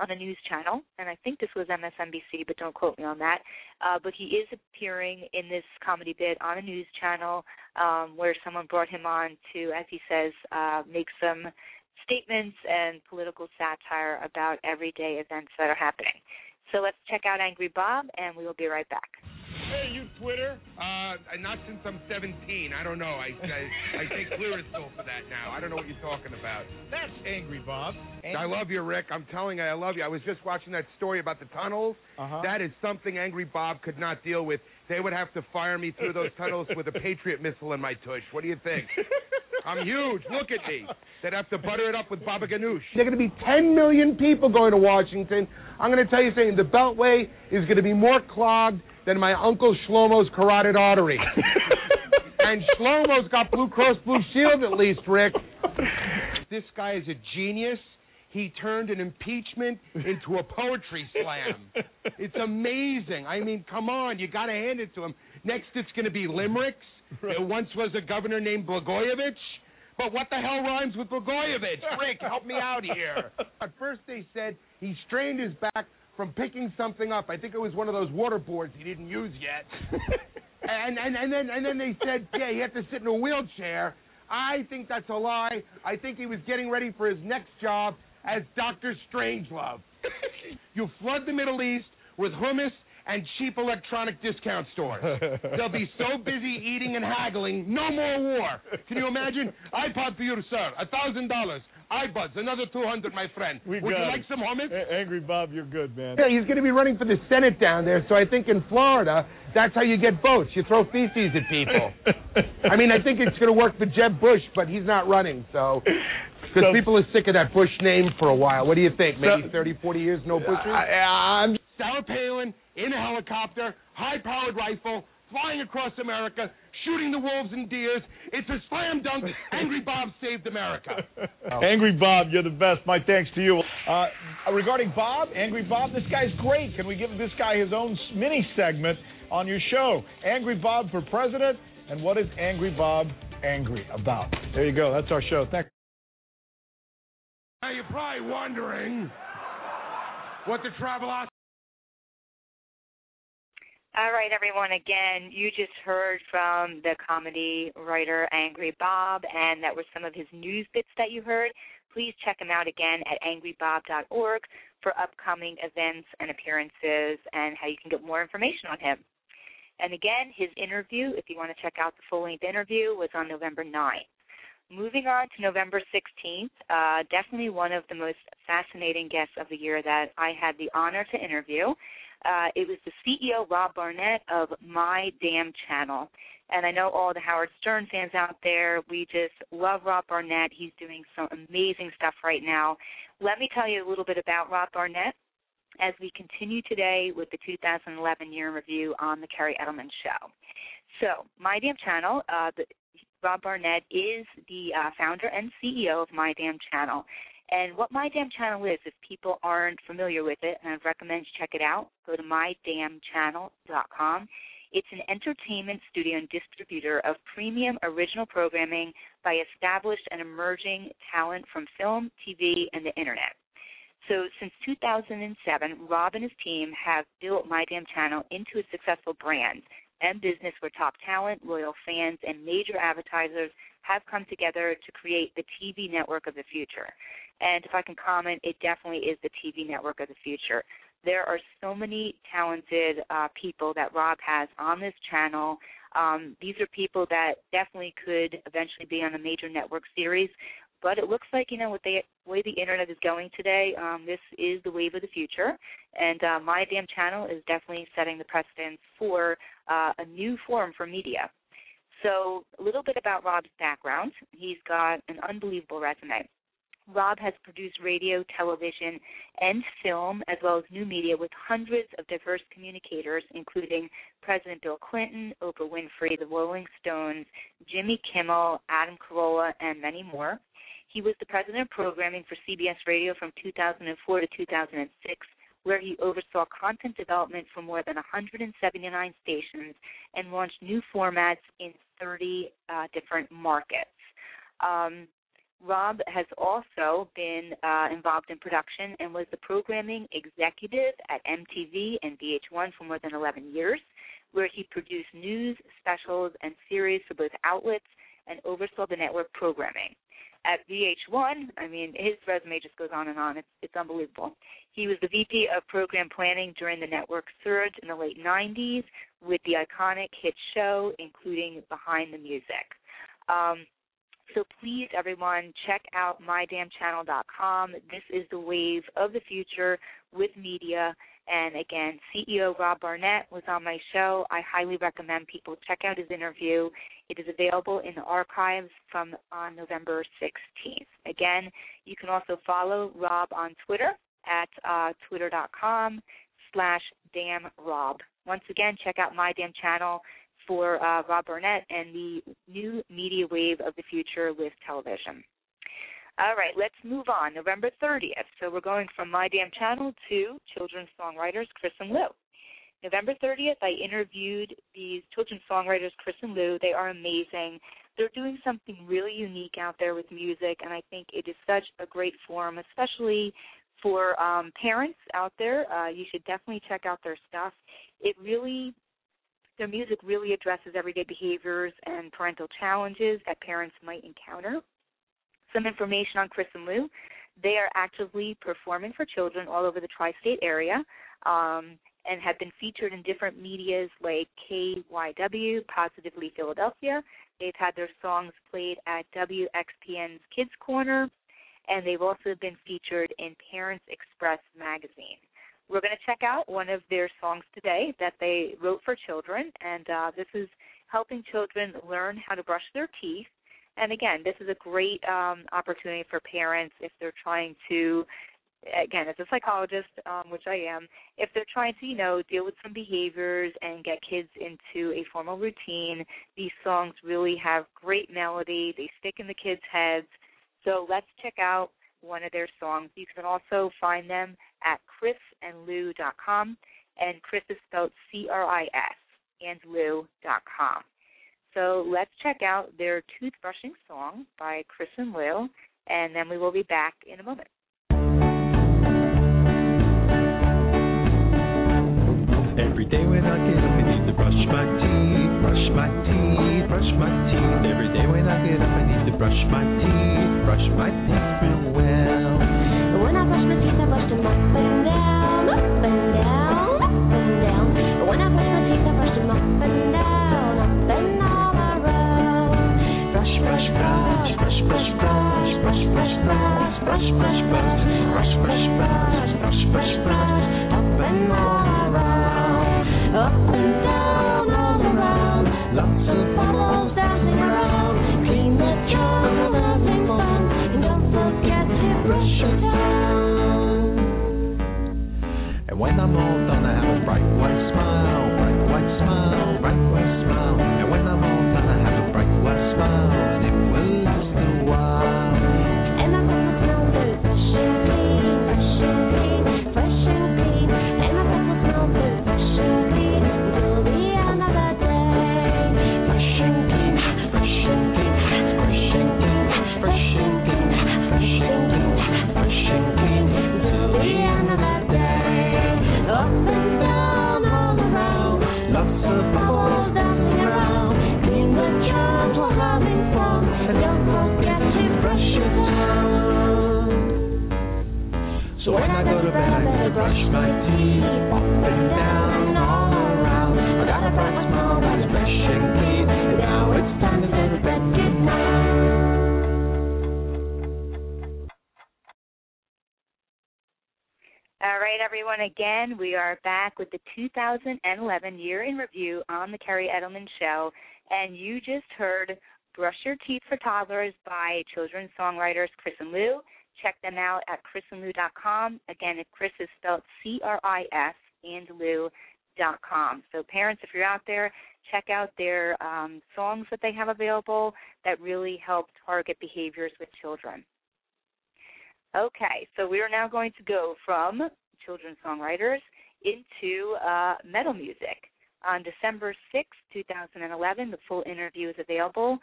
on a news channel, and I think this was MSNBC, but don't quote me on that. Uh, but he is appearing in this comedy bit on a news channel um, where someone brought him on to, as he says, uh, make some statements and political satire about everyday events that are happening. So let's check out Angry Bob, and we will be right back. Hey, you Twitter? Uh, not since I'm 17. I don't know. I I, I take Clearasil for that now. I don't know what you're talking about. That's Angry Bob. I love you, Rick. I'm telling you, I love you. I was just watching that story about the tunnels. Uh-huh. That is something Angry Bob could not deal with. They would have to fire me through those tunnels with a Patriot missile in my tush. What do you think? I'm huge. Look at me. They'd have to butter it up with Baba Ganoush. There are going to be 10 million people going to Washington. I'm going to tell you something. The Beltway is going to be more clogged than my Uncle Shlomo's carotid artery. and Shlomo's got Blue Cross Blue Shield at least, Rick. This guy is a genius. He turned an impeachment into a poetry slam. It's amazing. I mean, come on, you got to hand it to him. Next, it's going to be limericks. There once was a governor named Blagojevich. But what the hell rhymes with Blagojevich? Rick, help me out here. At first, they said he strained his back from picking something up. I think it was one of those water boards he didn't use yet. and, and and then and then they said, yeah, he had to sit in a wheelchair. I think that's a lie. I think he was getting ready for his next job as Doctor Strangelove. you flood the Middle East with hummus and cheap electronic discount stores. They'll be so busy eating and haggling, no more war. Can you imagine? iPod for you, sir, a thousand dollars. iBuds, another two hundred, my friend. We Would you got like some hummus? A- Angry Bob, you're good, man. Yeah, he's going to be running for the Senate down there, so I think in Florida, that's how you get votes. You throw feces at people. I mean, I think it's going to work for Jeb Bush, but he's not running, so. Because So- people are sick of that Bush name for a while. What do you think? Maybe So- 30, 40 years, no Bushes? I, I'm Sarah Palin in a helicopter, high-powered rifle, flying across America, shooting the wolves and deers. It's a slam dunk. Angry Bob saved America. Angry Bob, you're the best. My thanks to you. Uh, regarding Bob, Angry Bob, this guy's great. Can we give this guy his own mini segment on your show? Angry Bob for president, and what is Angry Bob angry about? There you go. That's our show. Thanks. Now you're probably wondering what the travel All right, everyone. Again, you just heard from the comedy writer Angry Bob, and that were some of his news bits that you heard. Please check him out again at angrybob.org for upcoming events and appearances and how you can get more information on him. And again, his interview, if you want to check out the full length interview, was on November 9th. Moving on to November 16th, uh, definitely one of the most fascinating guests of the year that I had the honor to interview. Uh, it was the CEO, Rob Barnett, of My Damn Channel. And I know all the Howard Stern fans out there, we just love Rob Barnett. He's doing some amazing stuff right now. Let me tell you a little bit about Rob Barnett as we continue today with the 2011 year review on the Kerri Edelman Show. So, My Damn Channel, uh, Rob Barnett is the uh, founder and CEO of My Damn Channel. And what My Damn Channel is, if people aren't familiar with it, and I'd recommend you check it out, go to mydamnchannel.com. It's an entertainment studio and distributor of premium original programming by established and emerging talent from film, TV, and the internet. So since 2007, Rob and his team have built My Damn Channel into a successful brand and business where top talent, loyal fans, and major advertisers have come together to create the TV network of the future. And if I can comment, it definitely is the TV network of the future. There are so many talented uh, people that Rob has on this channel. Um, these are people that definitely could eventually be on a major network series. But it looks like, you know, with the way the internet is going today, um, this is the wave of the future. And uh, My Damn Channel is definitely setting the precedence for uh, a new form for media. So, a little bit about Rob's background. He's got an unbelievable resume. Rob has produced radio, television, and film, as well as new media with hundreds of diverse communicators, including President Bill Clinton, Oprah Winfrey, the Rolling Stones, Jimmy Kimmel, Adam Carolla, and many more. He was the president of programming for CBS Radio from 2004 to 2006, where he oversaw content development for more than 179 stations and launched new formats in 30 uh, different markets. Um, Rob has also been uh, involved in production and was the programming executive at MTV and VH1 for more than 11 years, where he produced news, specials, and series for both outlets and oversaw the network programming. At VH1, I mean, his resume just goes on and on. It's, it's unbelievable. He was the VP of program planning during the network surge in the late 90s with the iconic hit show, including Behind the Music. Um, so please, everyone, check out mydamnchannel.com. This is the wave of the future with media. And again, CEO Rob Barnett was on my show. I highly recommend people check out his interview. It is available in the archives from on November 16th. Again, you can also follow Rob on Twitter at uh, twitter.com slash damrob. Once again, check out my damn channel for uh, Rob Barnett and the new media wave of the future with television. All right, let's move on. November 30th. So we're going from My Damn Channel to children's songwriters Chris and Lou. November 30th, I interviewed these children's songwriters, Chris and Lou. They are amazing. They're doing something really unique out there with music, and I think it is such a great forum, especially for um, parents out there. Uh, you should definitely check out their stuff. It really their music really addresses everyday behaviors and parental challenges that parents might encounter. Some information on Chris and Lou. They are actively performing for children all over the tri state area. Um, and have been featured in different medias like KYW, Positively Philadelphia. They've had their songs played at WXPN's Kids Corner, and they've also been featured in Parents Express magazine. We're going to check out one of their songs today that they wrote for children, and uh, this is helping children learn how to brush their teeth. And again, this is a great um, opportunity for parents if they're trying to, again, as a psychologist, um, which I am, if they're trying to, you know, deal with some behaviors and get kids into a formal routine. These songs really have great melody. They stick in the kids' heads. So let's check out one of their songs. You can also find them at chrisandlou.com, and Chris is spelled C-R-I-S, and lou.com. So let's check out their toothbrushing song by Chris and Lou, and then we will be back in a moment. Every day when I get up, I need to brush my teeth, brush my teeth, brush my teeth. Every day when I get up, I need to brush my teeth, brush my teeth real well. When I brush my teeth, I brush them up and down, when I'm all done, everyone. We are back with the 2011 year in review on the Kerri Edelman Show, and you just heard "Brush Your Teeth for Toddlers" by children's songwriters Chris and Lou. Check them out at chrisandlou.com. Again, Chris is spelled C-R-I-S and Lou.com. So, parents, if you're out there, check out their um, songs that they have available that really help target behaviors with children. Okay, so we are now going to go from children's songwriters into uh, metal music. On December sixth, two 2011, the full interview is available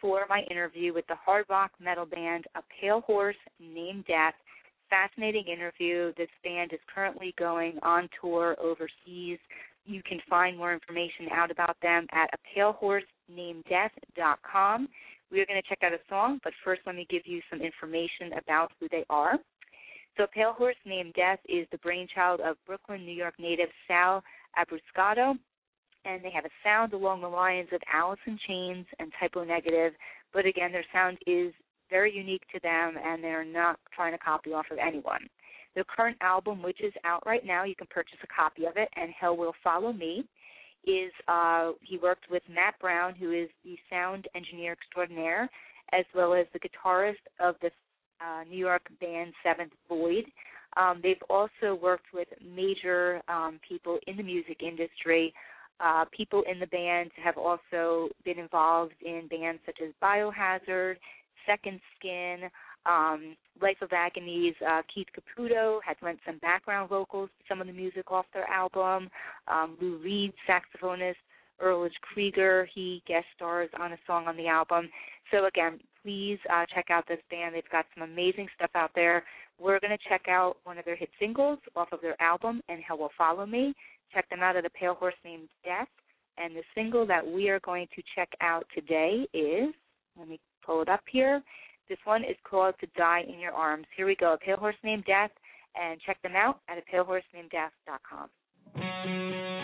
for my interview with the hard rock metal band A Pale Horse Named Death. Fascinating interview. This band is currently going on tour overseas. You can find more information out about them at apalehorsenameddeath.com. We are going to check out a song, but first let me give you some information about who they are. So, Pale Horse Named Death is the brainchild of Brooklyn, New York native Sal Abruscato, and they have a sound along the lines of Alice in Chains and Type O Negative, but again, their sound is very unique to them, and they're not trying to copy off of anyone. Their current album, which is out right now, you can purchase a copy of it, and Hell Will Follow Me, is uh, he worked with Matt Brown, who is the sound engineer extraordinaire, as well as the guitarist of the uh, New York band Seventh Void. Um, they've also worked with major um, people in the music industry. Uh, people in the band have also been involved in bands such as Biohazard, Second Skin, um, Life of Agony's uh, Keith Caputo had lent some background vocals to some of the music off their album. Um, Lou Reed, saxophonist, Ulrich Krieger, he guest stars on a song on the album. So again, please uh, check out this band. They've got some amazing stuff out there. We're going to check out one of their hit singles off of their album, And Hell Will Follow Me. Check them out at a Pale Horse Named Death. And the single that we are going to check out today is, let me pull it up here. This one is called To Die in Your Arms. Here we go, A Pale Horse Named Death, and check them out at a palehorsenameddeath.com. All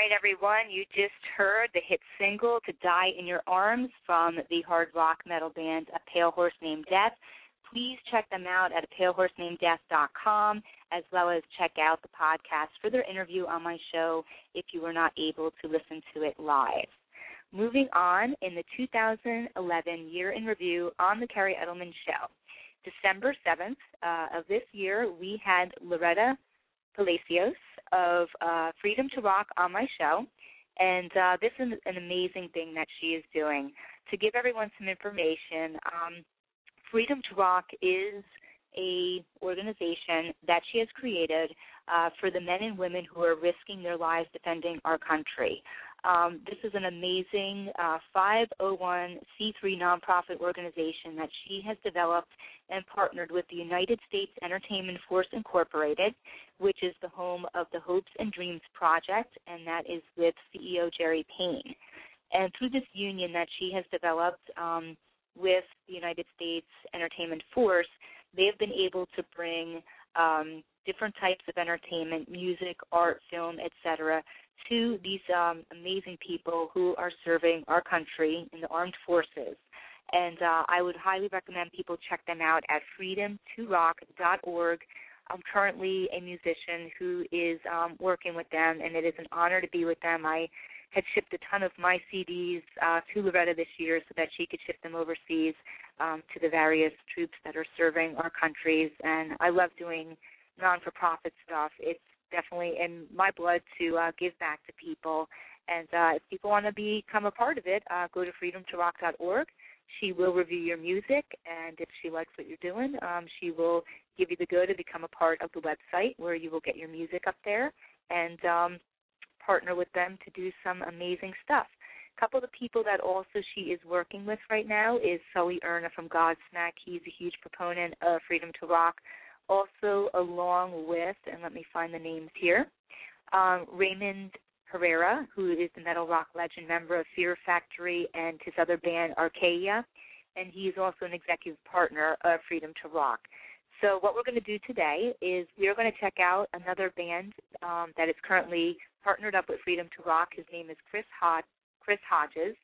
right, everyone. You just heard the hit single "To Die in Your Arms" from the hard rock metal band A Pale Horse Named Death. Please check them out at apalehorsenameddeath.com, as well as check out the podcast for their interview on my show if you were not able to listen to it live. Moving on, in the 2011 year in review on the Kerri Edelman Show, December 7th uh, of this year, we had Loretta Palacios of uh, Freedom to Rock on my show, and uh, this is an amazing thing that she is doing. To give everyone some information, um, Freedom to Rock is a organization that she has created uh, for the men and women who are risking their lives defending our country. Um, this is an amazing uh, 501c3 nonprofit organization that she has developed and partnered with the United States Entertainment Force Incorporated, which is the home of the Hopes and Dreams Project, and that is with CEO Jerry Payne. And through this union that she has developed um, with the United States Entertainment Force, they have been able to bring um, different types of entertainment, music, art, film, etc., to these um, amazing people who are serving our country in the armed forces. And uh, I would highly recommend people check them out at freedom2rock.org. I'm currently a musician who is um, working with them, and it is an honor to be with them. I had shipped a ton of my CDs uh, to Loretta this year so that she could ship them overseas um, to the various troops that are serving our countries. And I love doing non-for-profit stuff. It's definitely in my blood to uh, give back to people. And uh, if people want to become a part of it, uh, go to freedom2rock.org. She will review your music, and if she likes what you're doing, um, she will give you the go to become a part of the website where you will get your music up there and um, partner with them to do some amazing stuff. A couple of the people that also she is working with right now is Sully Erna from Godsmack. He's a huge proponent of Freedom to Rock. Also, along with, and let me find the names here, um, Raymond Herrera, who is the metal rock legend member of Fear Factory and his other band Arkaea, and he's also an executive partner of Freedom to Rock. So what we're going to do today is we are going to check out another band um, that is currently partnered up with Freedom to Rock. His name is Chris Hod- Chris Hodges,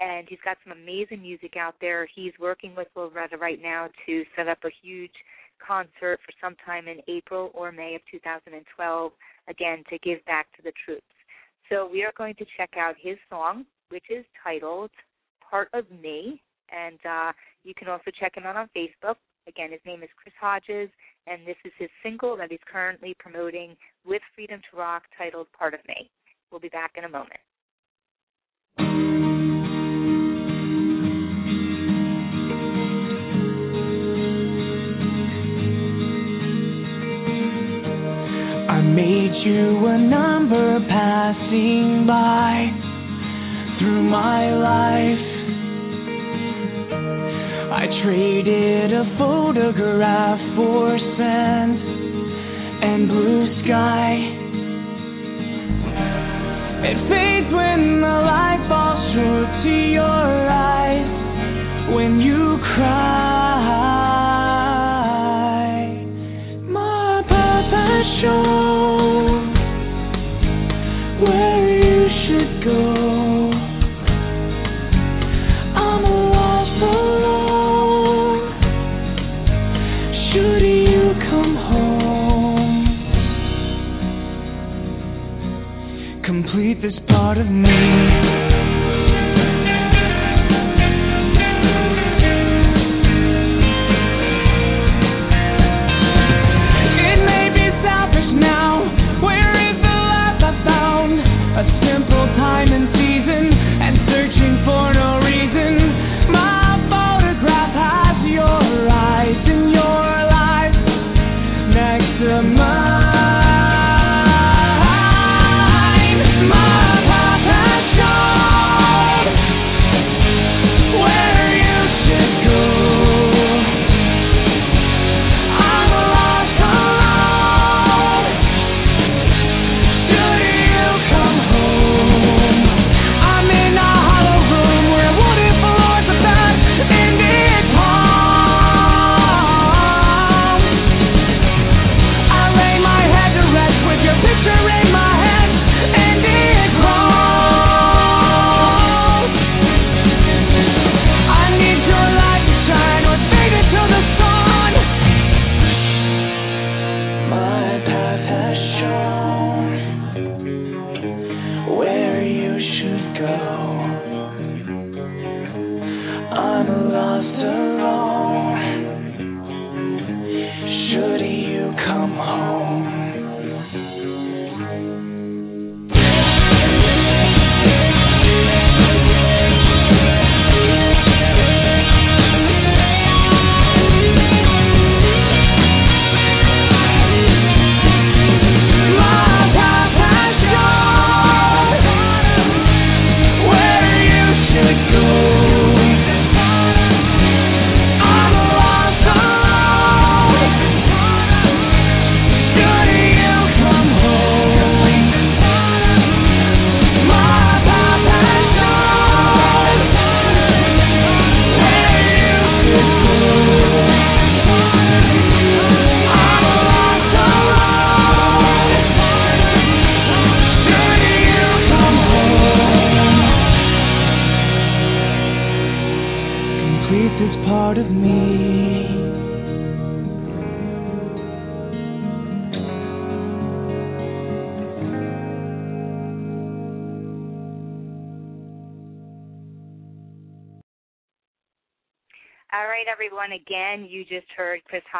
and he's got some amazing music out there. He's working with Loretta right now to set up a huge concert for sometime in April or May of 2012, again to give back to the troops. So we are going to check out his song, which is titled Part of Me, and uh, you can also check him out on Facebook. Again, his name is Chris Hodges, and this is his single that he's currently promoting with Freedom to Rock titled Part of Me. We'll be back in a moment. I made you a number passing by through my life. I traded a photograph for sand and blue sky. It fades when the light falls true to your eyes when you cry.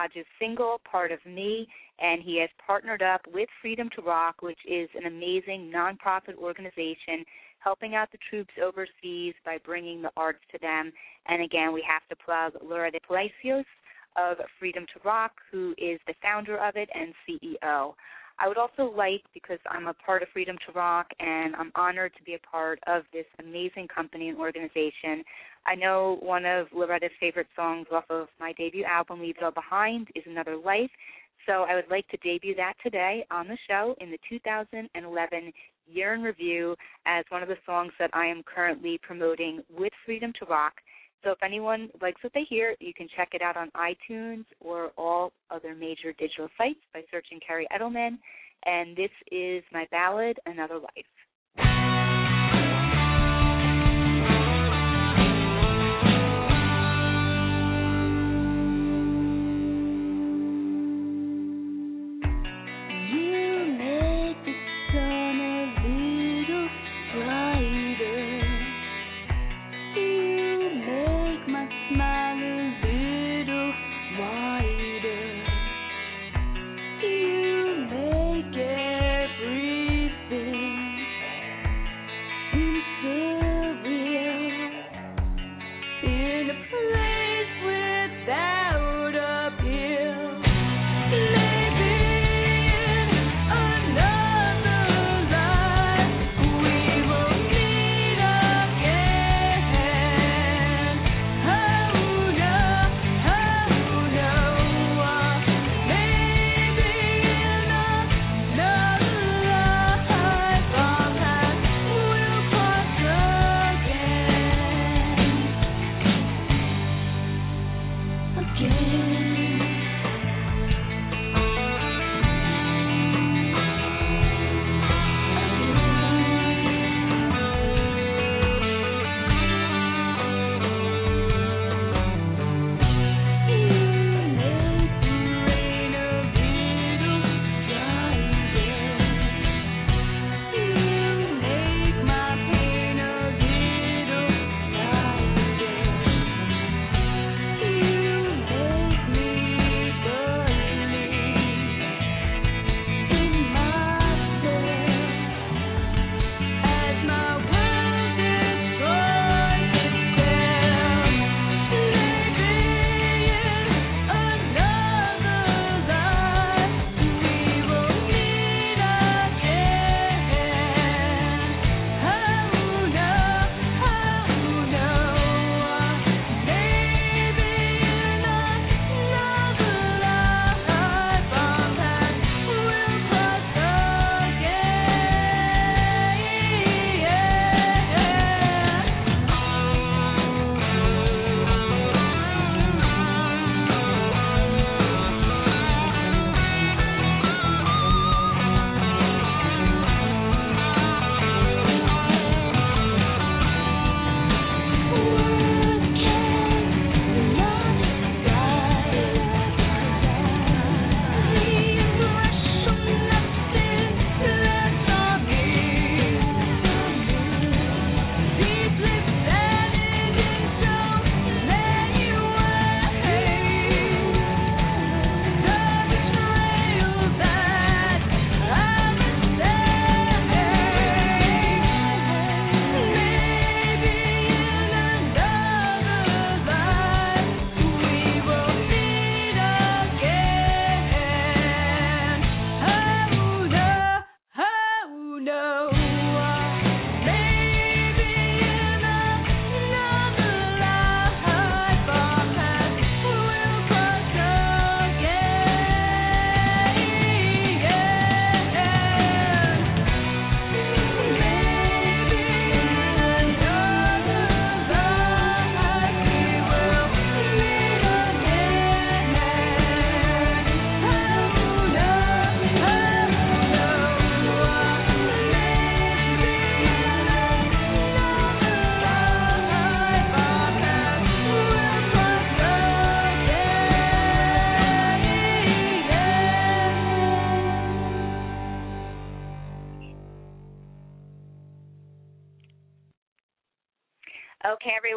Chris Hodges' single, Part of Me, and he has partnered up with Freedom to Rock, which is an amazing nonprofit organization helping out the troops overseas by bringing the arts to them. And again, we have to plug Loretta Palacios of Freedom to Rock, who is the founder of it and CEO. I would also like, because I'm a part of Freedom to Rock and I'm honored to be a part of this amazing company and organization, I know one of Loretta's favorite songs off of my debut album, Leave It All Behind, is Another Life. So I would like to debut that today on the show in the 2011 year in review as one of the songs that I am currently promoting with Freedom to Rock. So if anyone likes what they hear, you can check it out on iTunes or all other major digital sites by searching Kerri Edelman. And this is my ballad, Another Life.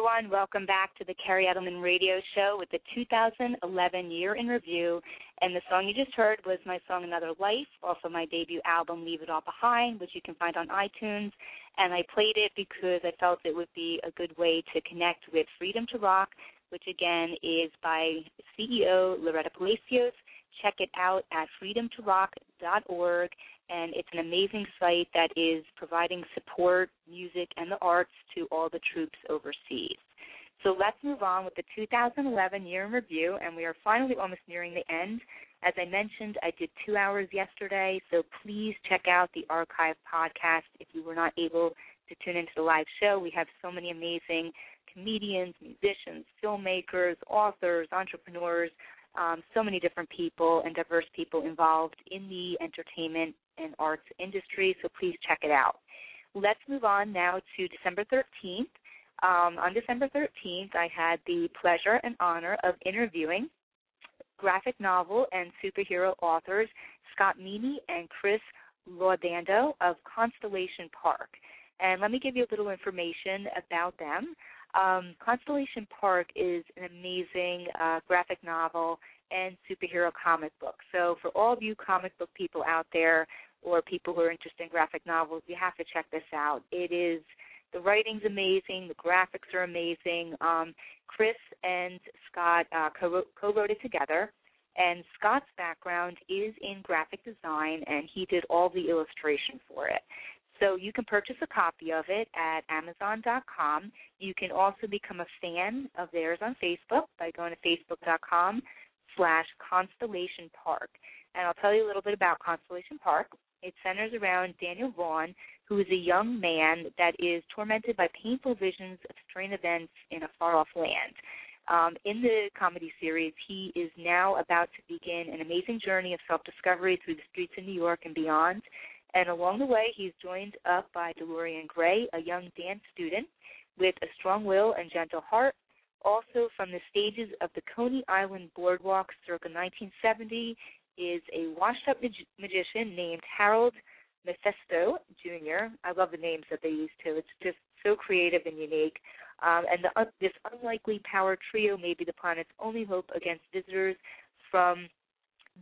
Everyone, welcome back to the Kerri Edelman Radio Show with the 2011 Year in Review. And the song you just heard was my song Another Life, also my debut album Leave It All Behind, which you can find on iTunes. And I played it because I felt it would be a good way to connect with Freedom to Rock, which again is by CEO Loretta Palacios. Check it out at freedomtorock.org and it's an amazing site that is providing support, music, and the arts to all the troops overseas. So let's move on with the 2011 year in review, and we are finally almost nearing the end. As I mentioned, I did two hours yesterday, so please check out the archive podcast if you were not able to tune into the live show. We have so many amazing comedians, musicians, filmmakers, authors, entrepreneurs, um, so many different people and diverse people involved in the entertainment and arts industry, so please check it out. Let's move on now to December 13th. Um, on December 13th, I had the pleasure and honor of interviewing graphic novel and superhero authors Scott Meany and Chris Laudando of Constellation Park. And let me give you a little information about them. Um, Constellation Park is an amazing uh, graphic novel and superhero comic book. So, for all of you comic book people out there, or people who are interested in graphic novels, you have to check this out. It is the writing's amazing, the graphics are amazing. Um, Chris and Scott uh, co wrote it together, and Scott's background is in graphic design, and he did all the illustration for it. So you can purchase a copy of it at Amazon.com. You can also become a fan of theirs on Facebook by going to Facebook.com slash Constellation Park. And I'll tell you a little bit about Constellation Park. It centers around Daniel Vaughn, who is a young man that is tormented by painful visions of strange events in a far off land. Um, in the comedy series, he is now about to begin an amazing journey of self discovery through the streets of New York and beyond. And along the way, he's joined up by DeLorean Gray, a young dance student with a strong will and gentle heart. Also, from the stages of the Coney Island Boardwalk circa 1970 is a washed up mag- magician named Harold Mephisto Jr. I love the names that they use too. It's just so creative and unique. Um, and the, uh, this unlikely power trio may be the planet's only hope against visitors from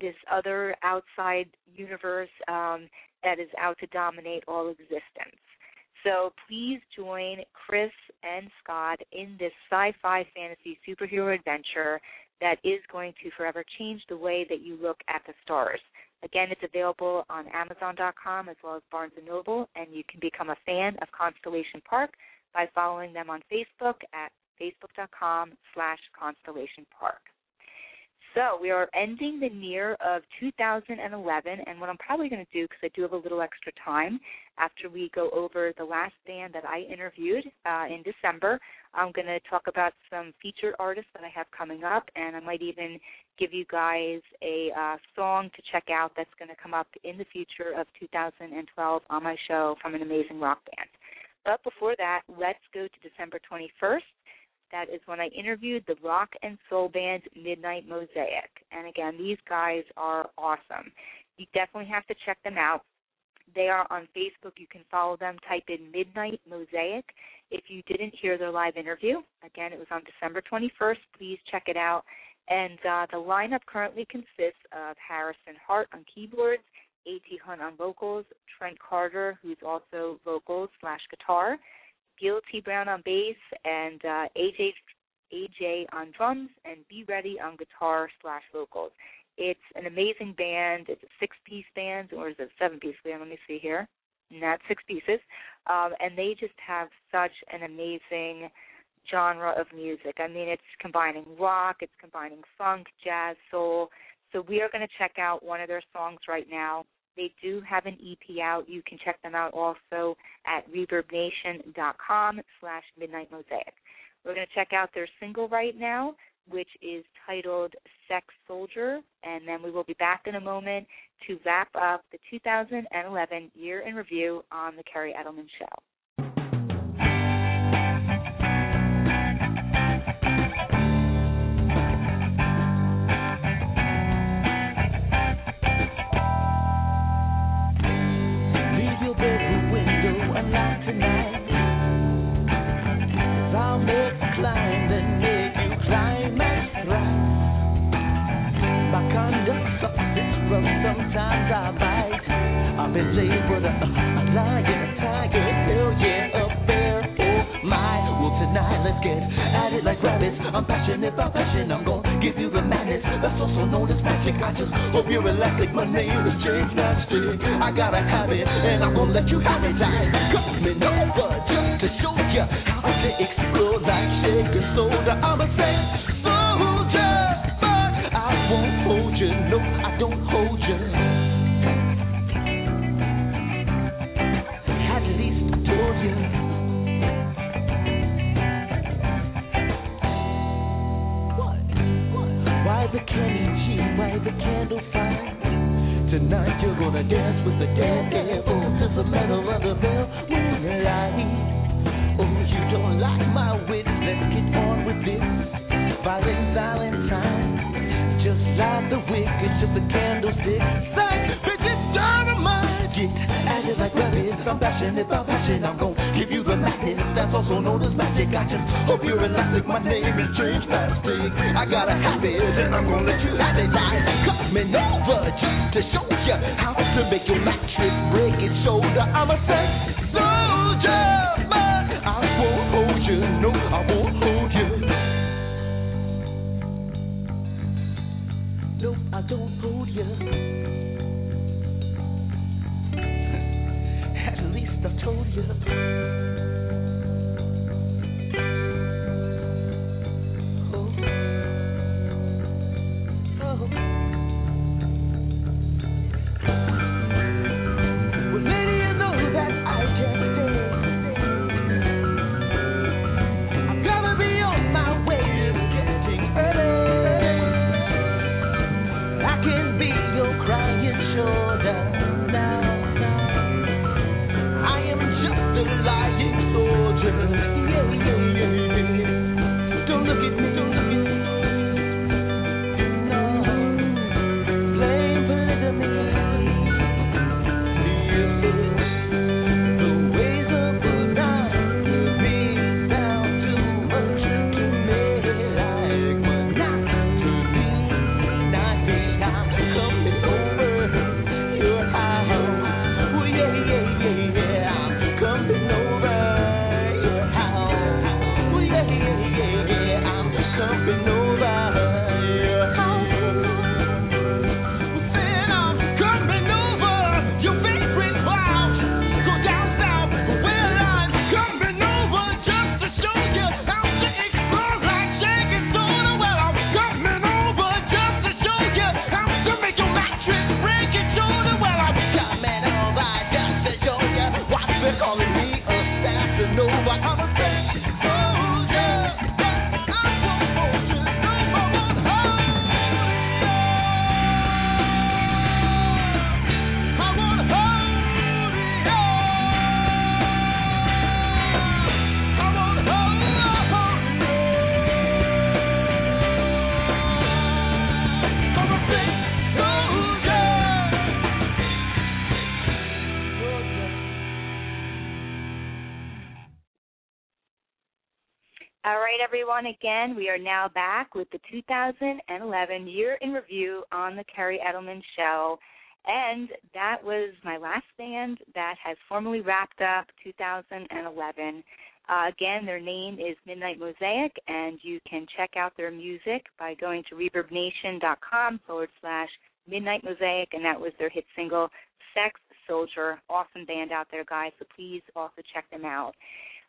this other outside universe um, that is out to dominate all existence. So please join Chris and Scott in this sci fi fantasy superhero adventure that is going to forever change the way that you look at the stars. Again, it's available on Amazon.com as well as Barnes & Noble, and you can become a fan of Constellation Park by following them on Facebook at facebook.com slash Constellation Park. So we are ending the year of 2011, and what I'm probably going to do, because I do have a little extra time, after we go over the last band that I interviewed uh, in December, I'm going to talk about some featured artists that I have coming up, and I might even give you guys a uh, song to check out that's going to come up in the future of 2012 on my show from an amazing rock band. But before that, let's go to December 21st that is when I interviewed the rock and soul band Midnight Mosaic. And again, these guys are awesome. You definitely have to check them out. They are on Facebook. You can follow them. Type in Midnight Mosaic. If you didn't hear their live interview, again, it was on December 21st. Please check it out. And uh, the lineup currently consists of Harrison Hart on keyboards, A.T. Hunt on vocals, Trent Carter, who's also vocals slash guitar, Gil T. Brown on bass, and uh, AJ AJ on drums, and Be Ready on guitar slash vocals. It's an amazing band. It's a six-piece band, or is it a seven-piece band? Let me see here. Not six pieces, um, and they just have such an amazing genre of music. I mean, it's combining rock, it's combining funk, jazz, soul. So we are going to check out one of their songs right now. They do have an EP out. You can check them out also at reverbnation.com slash midnight mosaic. We're going to check out their single right now, which is titled Sex Soldier, and then we will be back in a moment to wrap up the 2011 year in review on The Kerri Edelman Show. Oh my well tonight, let's get at it like rabbits. I'm passionate about passion, I'm gonna give you the madness. That's also known as magic. I just hope you're electric. My name is James Nasty. I gotta have it, and I'm gonna let you have it. I'm coming over just to show you how to explode like shaker soda. I'm a sex soldier, but I won't hold you. No, I don't hold you. You're gonna dance with the dead devil to the metal of the bell moonlight. Oh, you don't like my wit? Let's get on with this. Violent Valentine, just like the wicked to the candlestick. Like bitches dynamite. Get at it like rabbits. I'm passionate passion. I'm you the madness. That's also known as magic. I just hope you're elastic. My name is James Plastic. I got a have it, and I'm gonna let you have it. I'm coming over just to show you how to make your mattress break its shoulder. I'm a sex All right, everyone. Again, we are now back with the 2011 year in review on the Kerri Edelman Show. And that was my last band that has formally wrapped up 2011. Uh, again, their name is Midnight Mosaic, and you can check out their music by going to reverbnation.com forward slash Midnight Mosaic, and that was their hit single, Sex Soldier. Awesome band out there, guys, so please also check them out.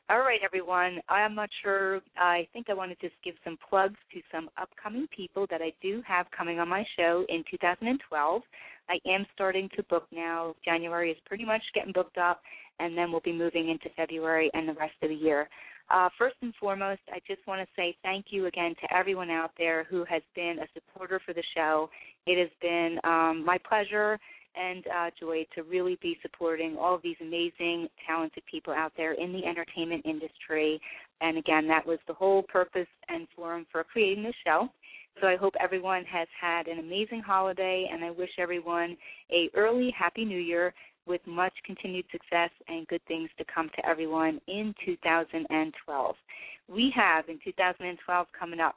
All right, everyone. I'm not sure. I think I want to just give some plugs to some upcoming people that I do have coming on my show in 2012. I am starting to book now. January is pretty much getting booked up, and then we'll be moving into February and the rest of the year. Uh, first and foremost, I just want to say thank you again to everyone out there who has been a supporter for the show. It has been um, my pleasure and uh, joy to really be supporting all of these amazing, talented people out there in the entertainment industry. And again, that was the whole purpose and forum for creating this show. So I hope everyone has had an amazing holiday, and I wish everyone a early Happy New Year with much continued success and good things to come to everyone in 2012. We have in 2012 coming up,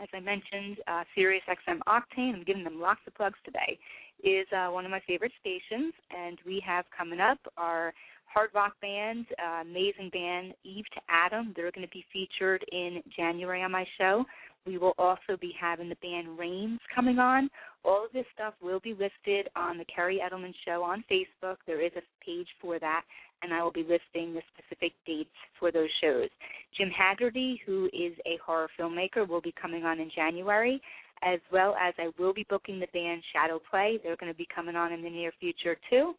as I mentioned, uh, Sirius Octane. I'm giving them lots of plugs today. Is uh, one of my favorite stations, and we have coming up our hard rock band, uh, amazing band, Eve to Adam. They're going to be featured in January on my show. We will also be having the band Rains coming on. All of this stuff will be listed on the Kerri Edelman Show on Facebook. There is a page for that, and I will be listing the specific dates for those shows. Jim Haggerty, who is a horror filmmaker, will be coming on in January, as well as I will be booking the band Shadow Play. They're going to be coming on in the near future, too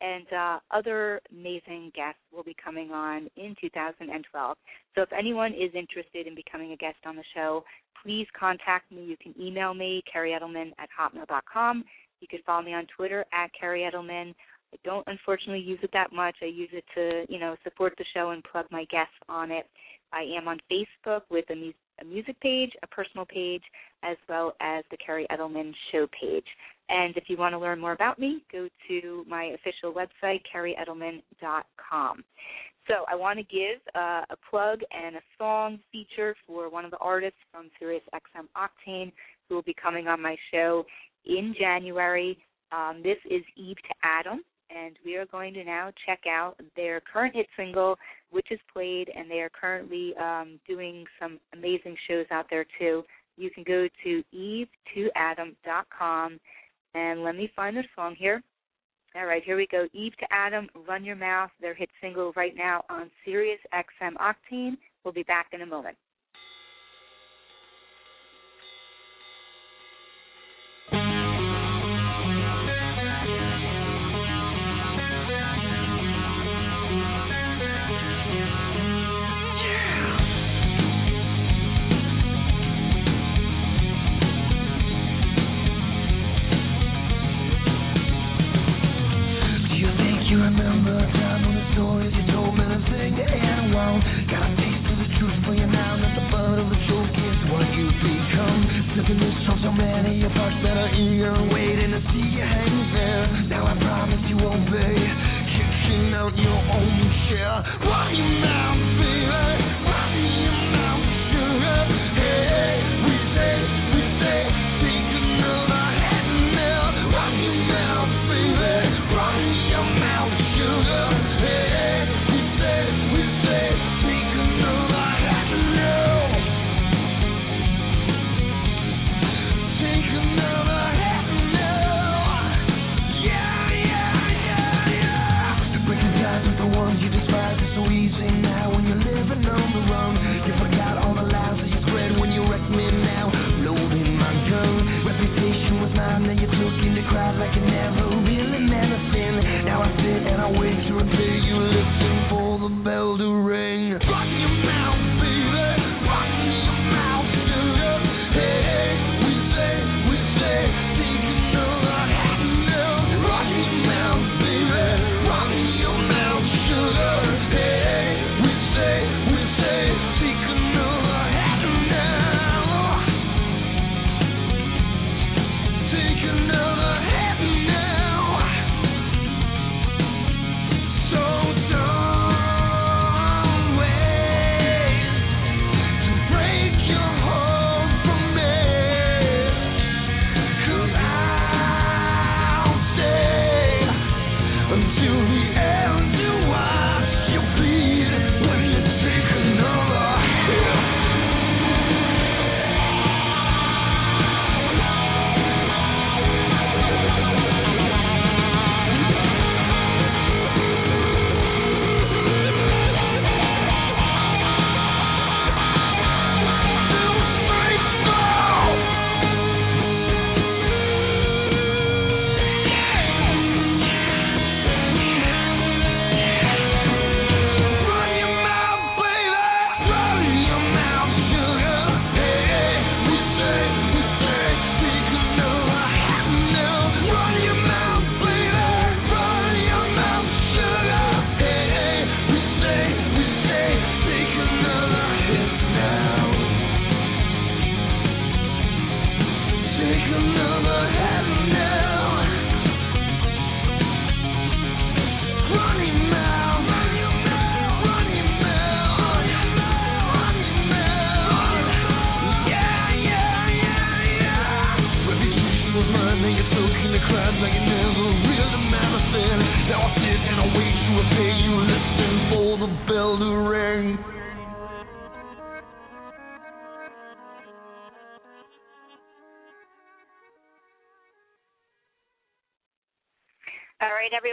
and uh, other amazing guests will be coming on in 2012. So if anyone is interested in becoming a guest on the show, please contact me. You can email me, Kerri Edelman at hotmail.com. You can follow me on Twitter at Kerri Edelman. I don't unfortunately use it that much. I use it to, you know, support the show and plug my guests on it. I am on Facebook with a, a music page, a personal page, as well as the Kerri Edelman show page. And if you want to learn more about me, go to my official website, kerriedelman.com. So I want to give uh, a plug and a song feature for one of the artists from Sirius XM Octane who will be coming on my show in January. Um, this is Eve to Adam, and we are going to now check out their current hit single, which is played, and they are currently um, doing some amazing shows out there too. You can go to eve2adam.com and let me find the song here. All right, here we go. Eve to Adam, Run Your Mouth, their hit single right now on Sirius XM Octane. We'll be back in a moment.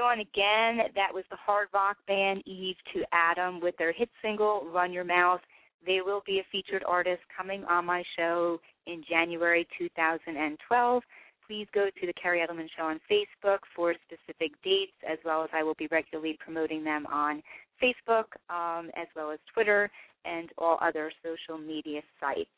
Everyone. Again, that was the hard rock band Eve to Adam with their hit single "Run Your Mouth." They will be a featured artist coming on my show in January 2012. Please go to the Kerri Edelman Show on Facebook for specific dates, as well as I will be regularly promoting them on Facebook, um, as well as Twitter and all other social media sites.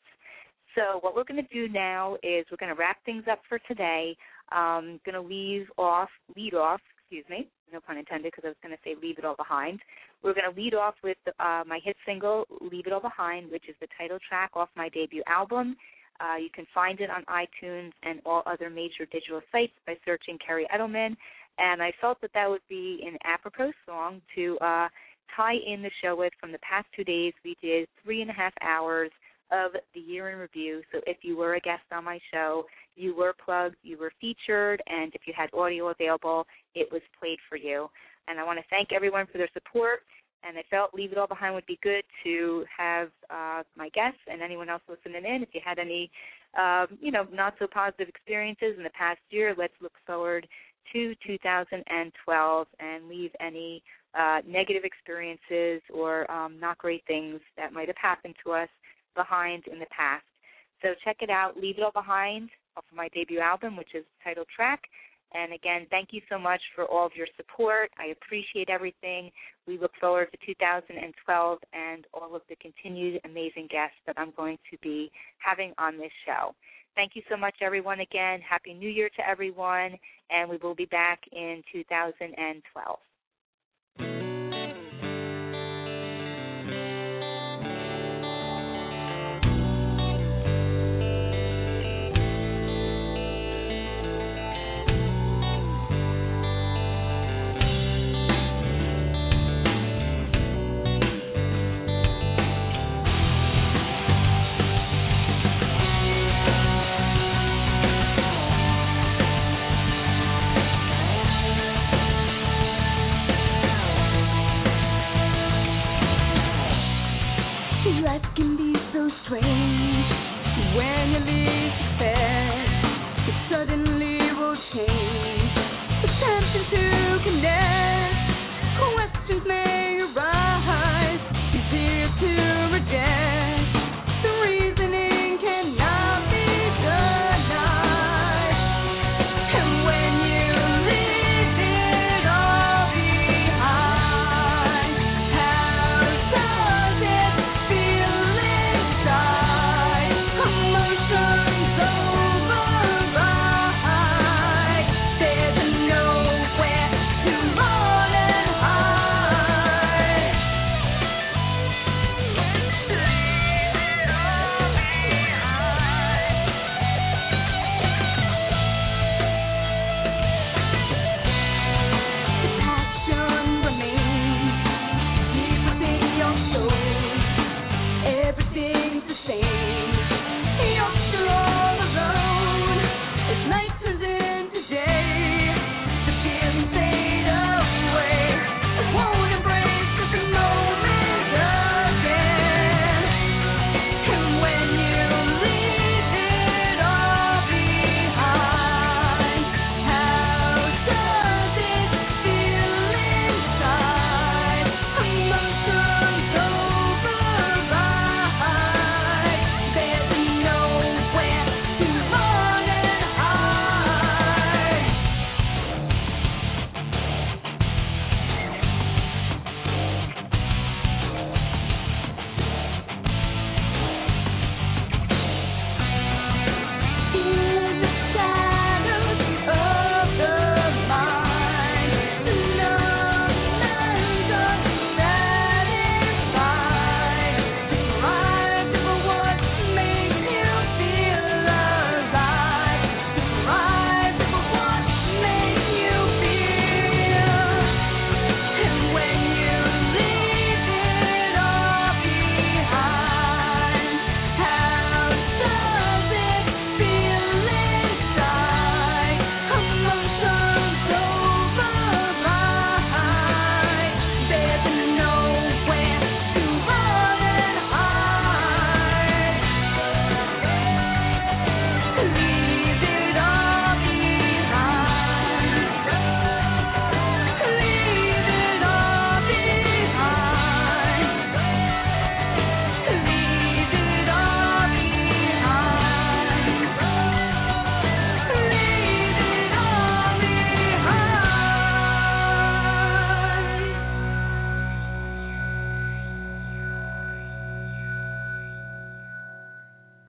So what we're going to do now is we're going to wrap things up for today. I'm um, going to leave off, lead off, excuse me, no pun intended, because I was going to say leave it all behind. We're going to lead off with uh, my hit single, Leave It All Behind, which is the title track off my debut album. Uh, you can find it on iTunes and all other major digital sites by searching Kerri Edelman. And I felt that that would be an apropos song to uh, tie in the show with. From the past two days, we did three and a half hours of the year in review. So if you were a guest on my show, you were plugged, you were featured, and if you had audio available, it was played for you. And I want to thank everyone for their support. And I felt Leave It All Behind would be good to have uh, my guests and anyone else listening in. If you had any, um, you know, not so positive experiences in the past year, let's look forward to 2012 and leave any uh, negative experiences or um, not great things that might have happened to us behind in the past. So check it out, Leave It All Behind, off of my debut album, which is the title track. And again, thank you so much for all of your support. I appreciate everything. We look forward to 2012 and all of the continued amazing guests that I'm going to be having on this show. Thank you so much, everyone, again. Happy New Year to everyone, and we will be back in 2012.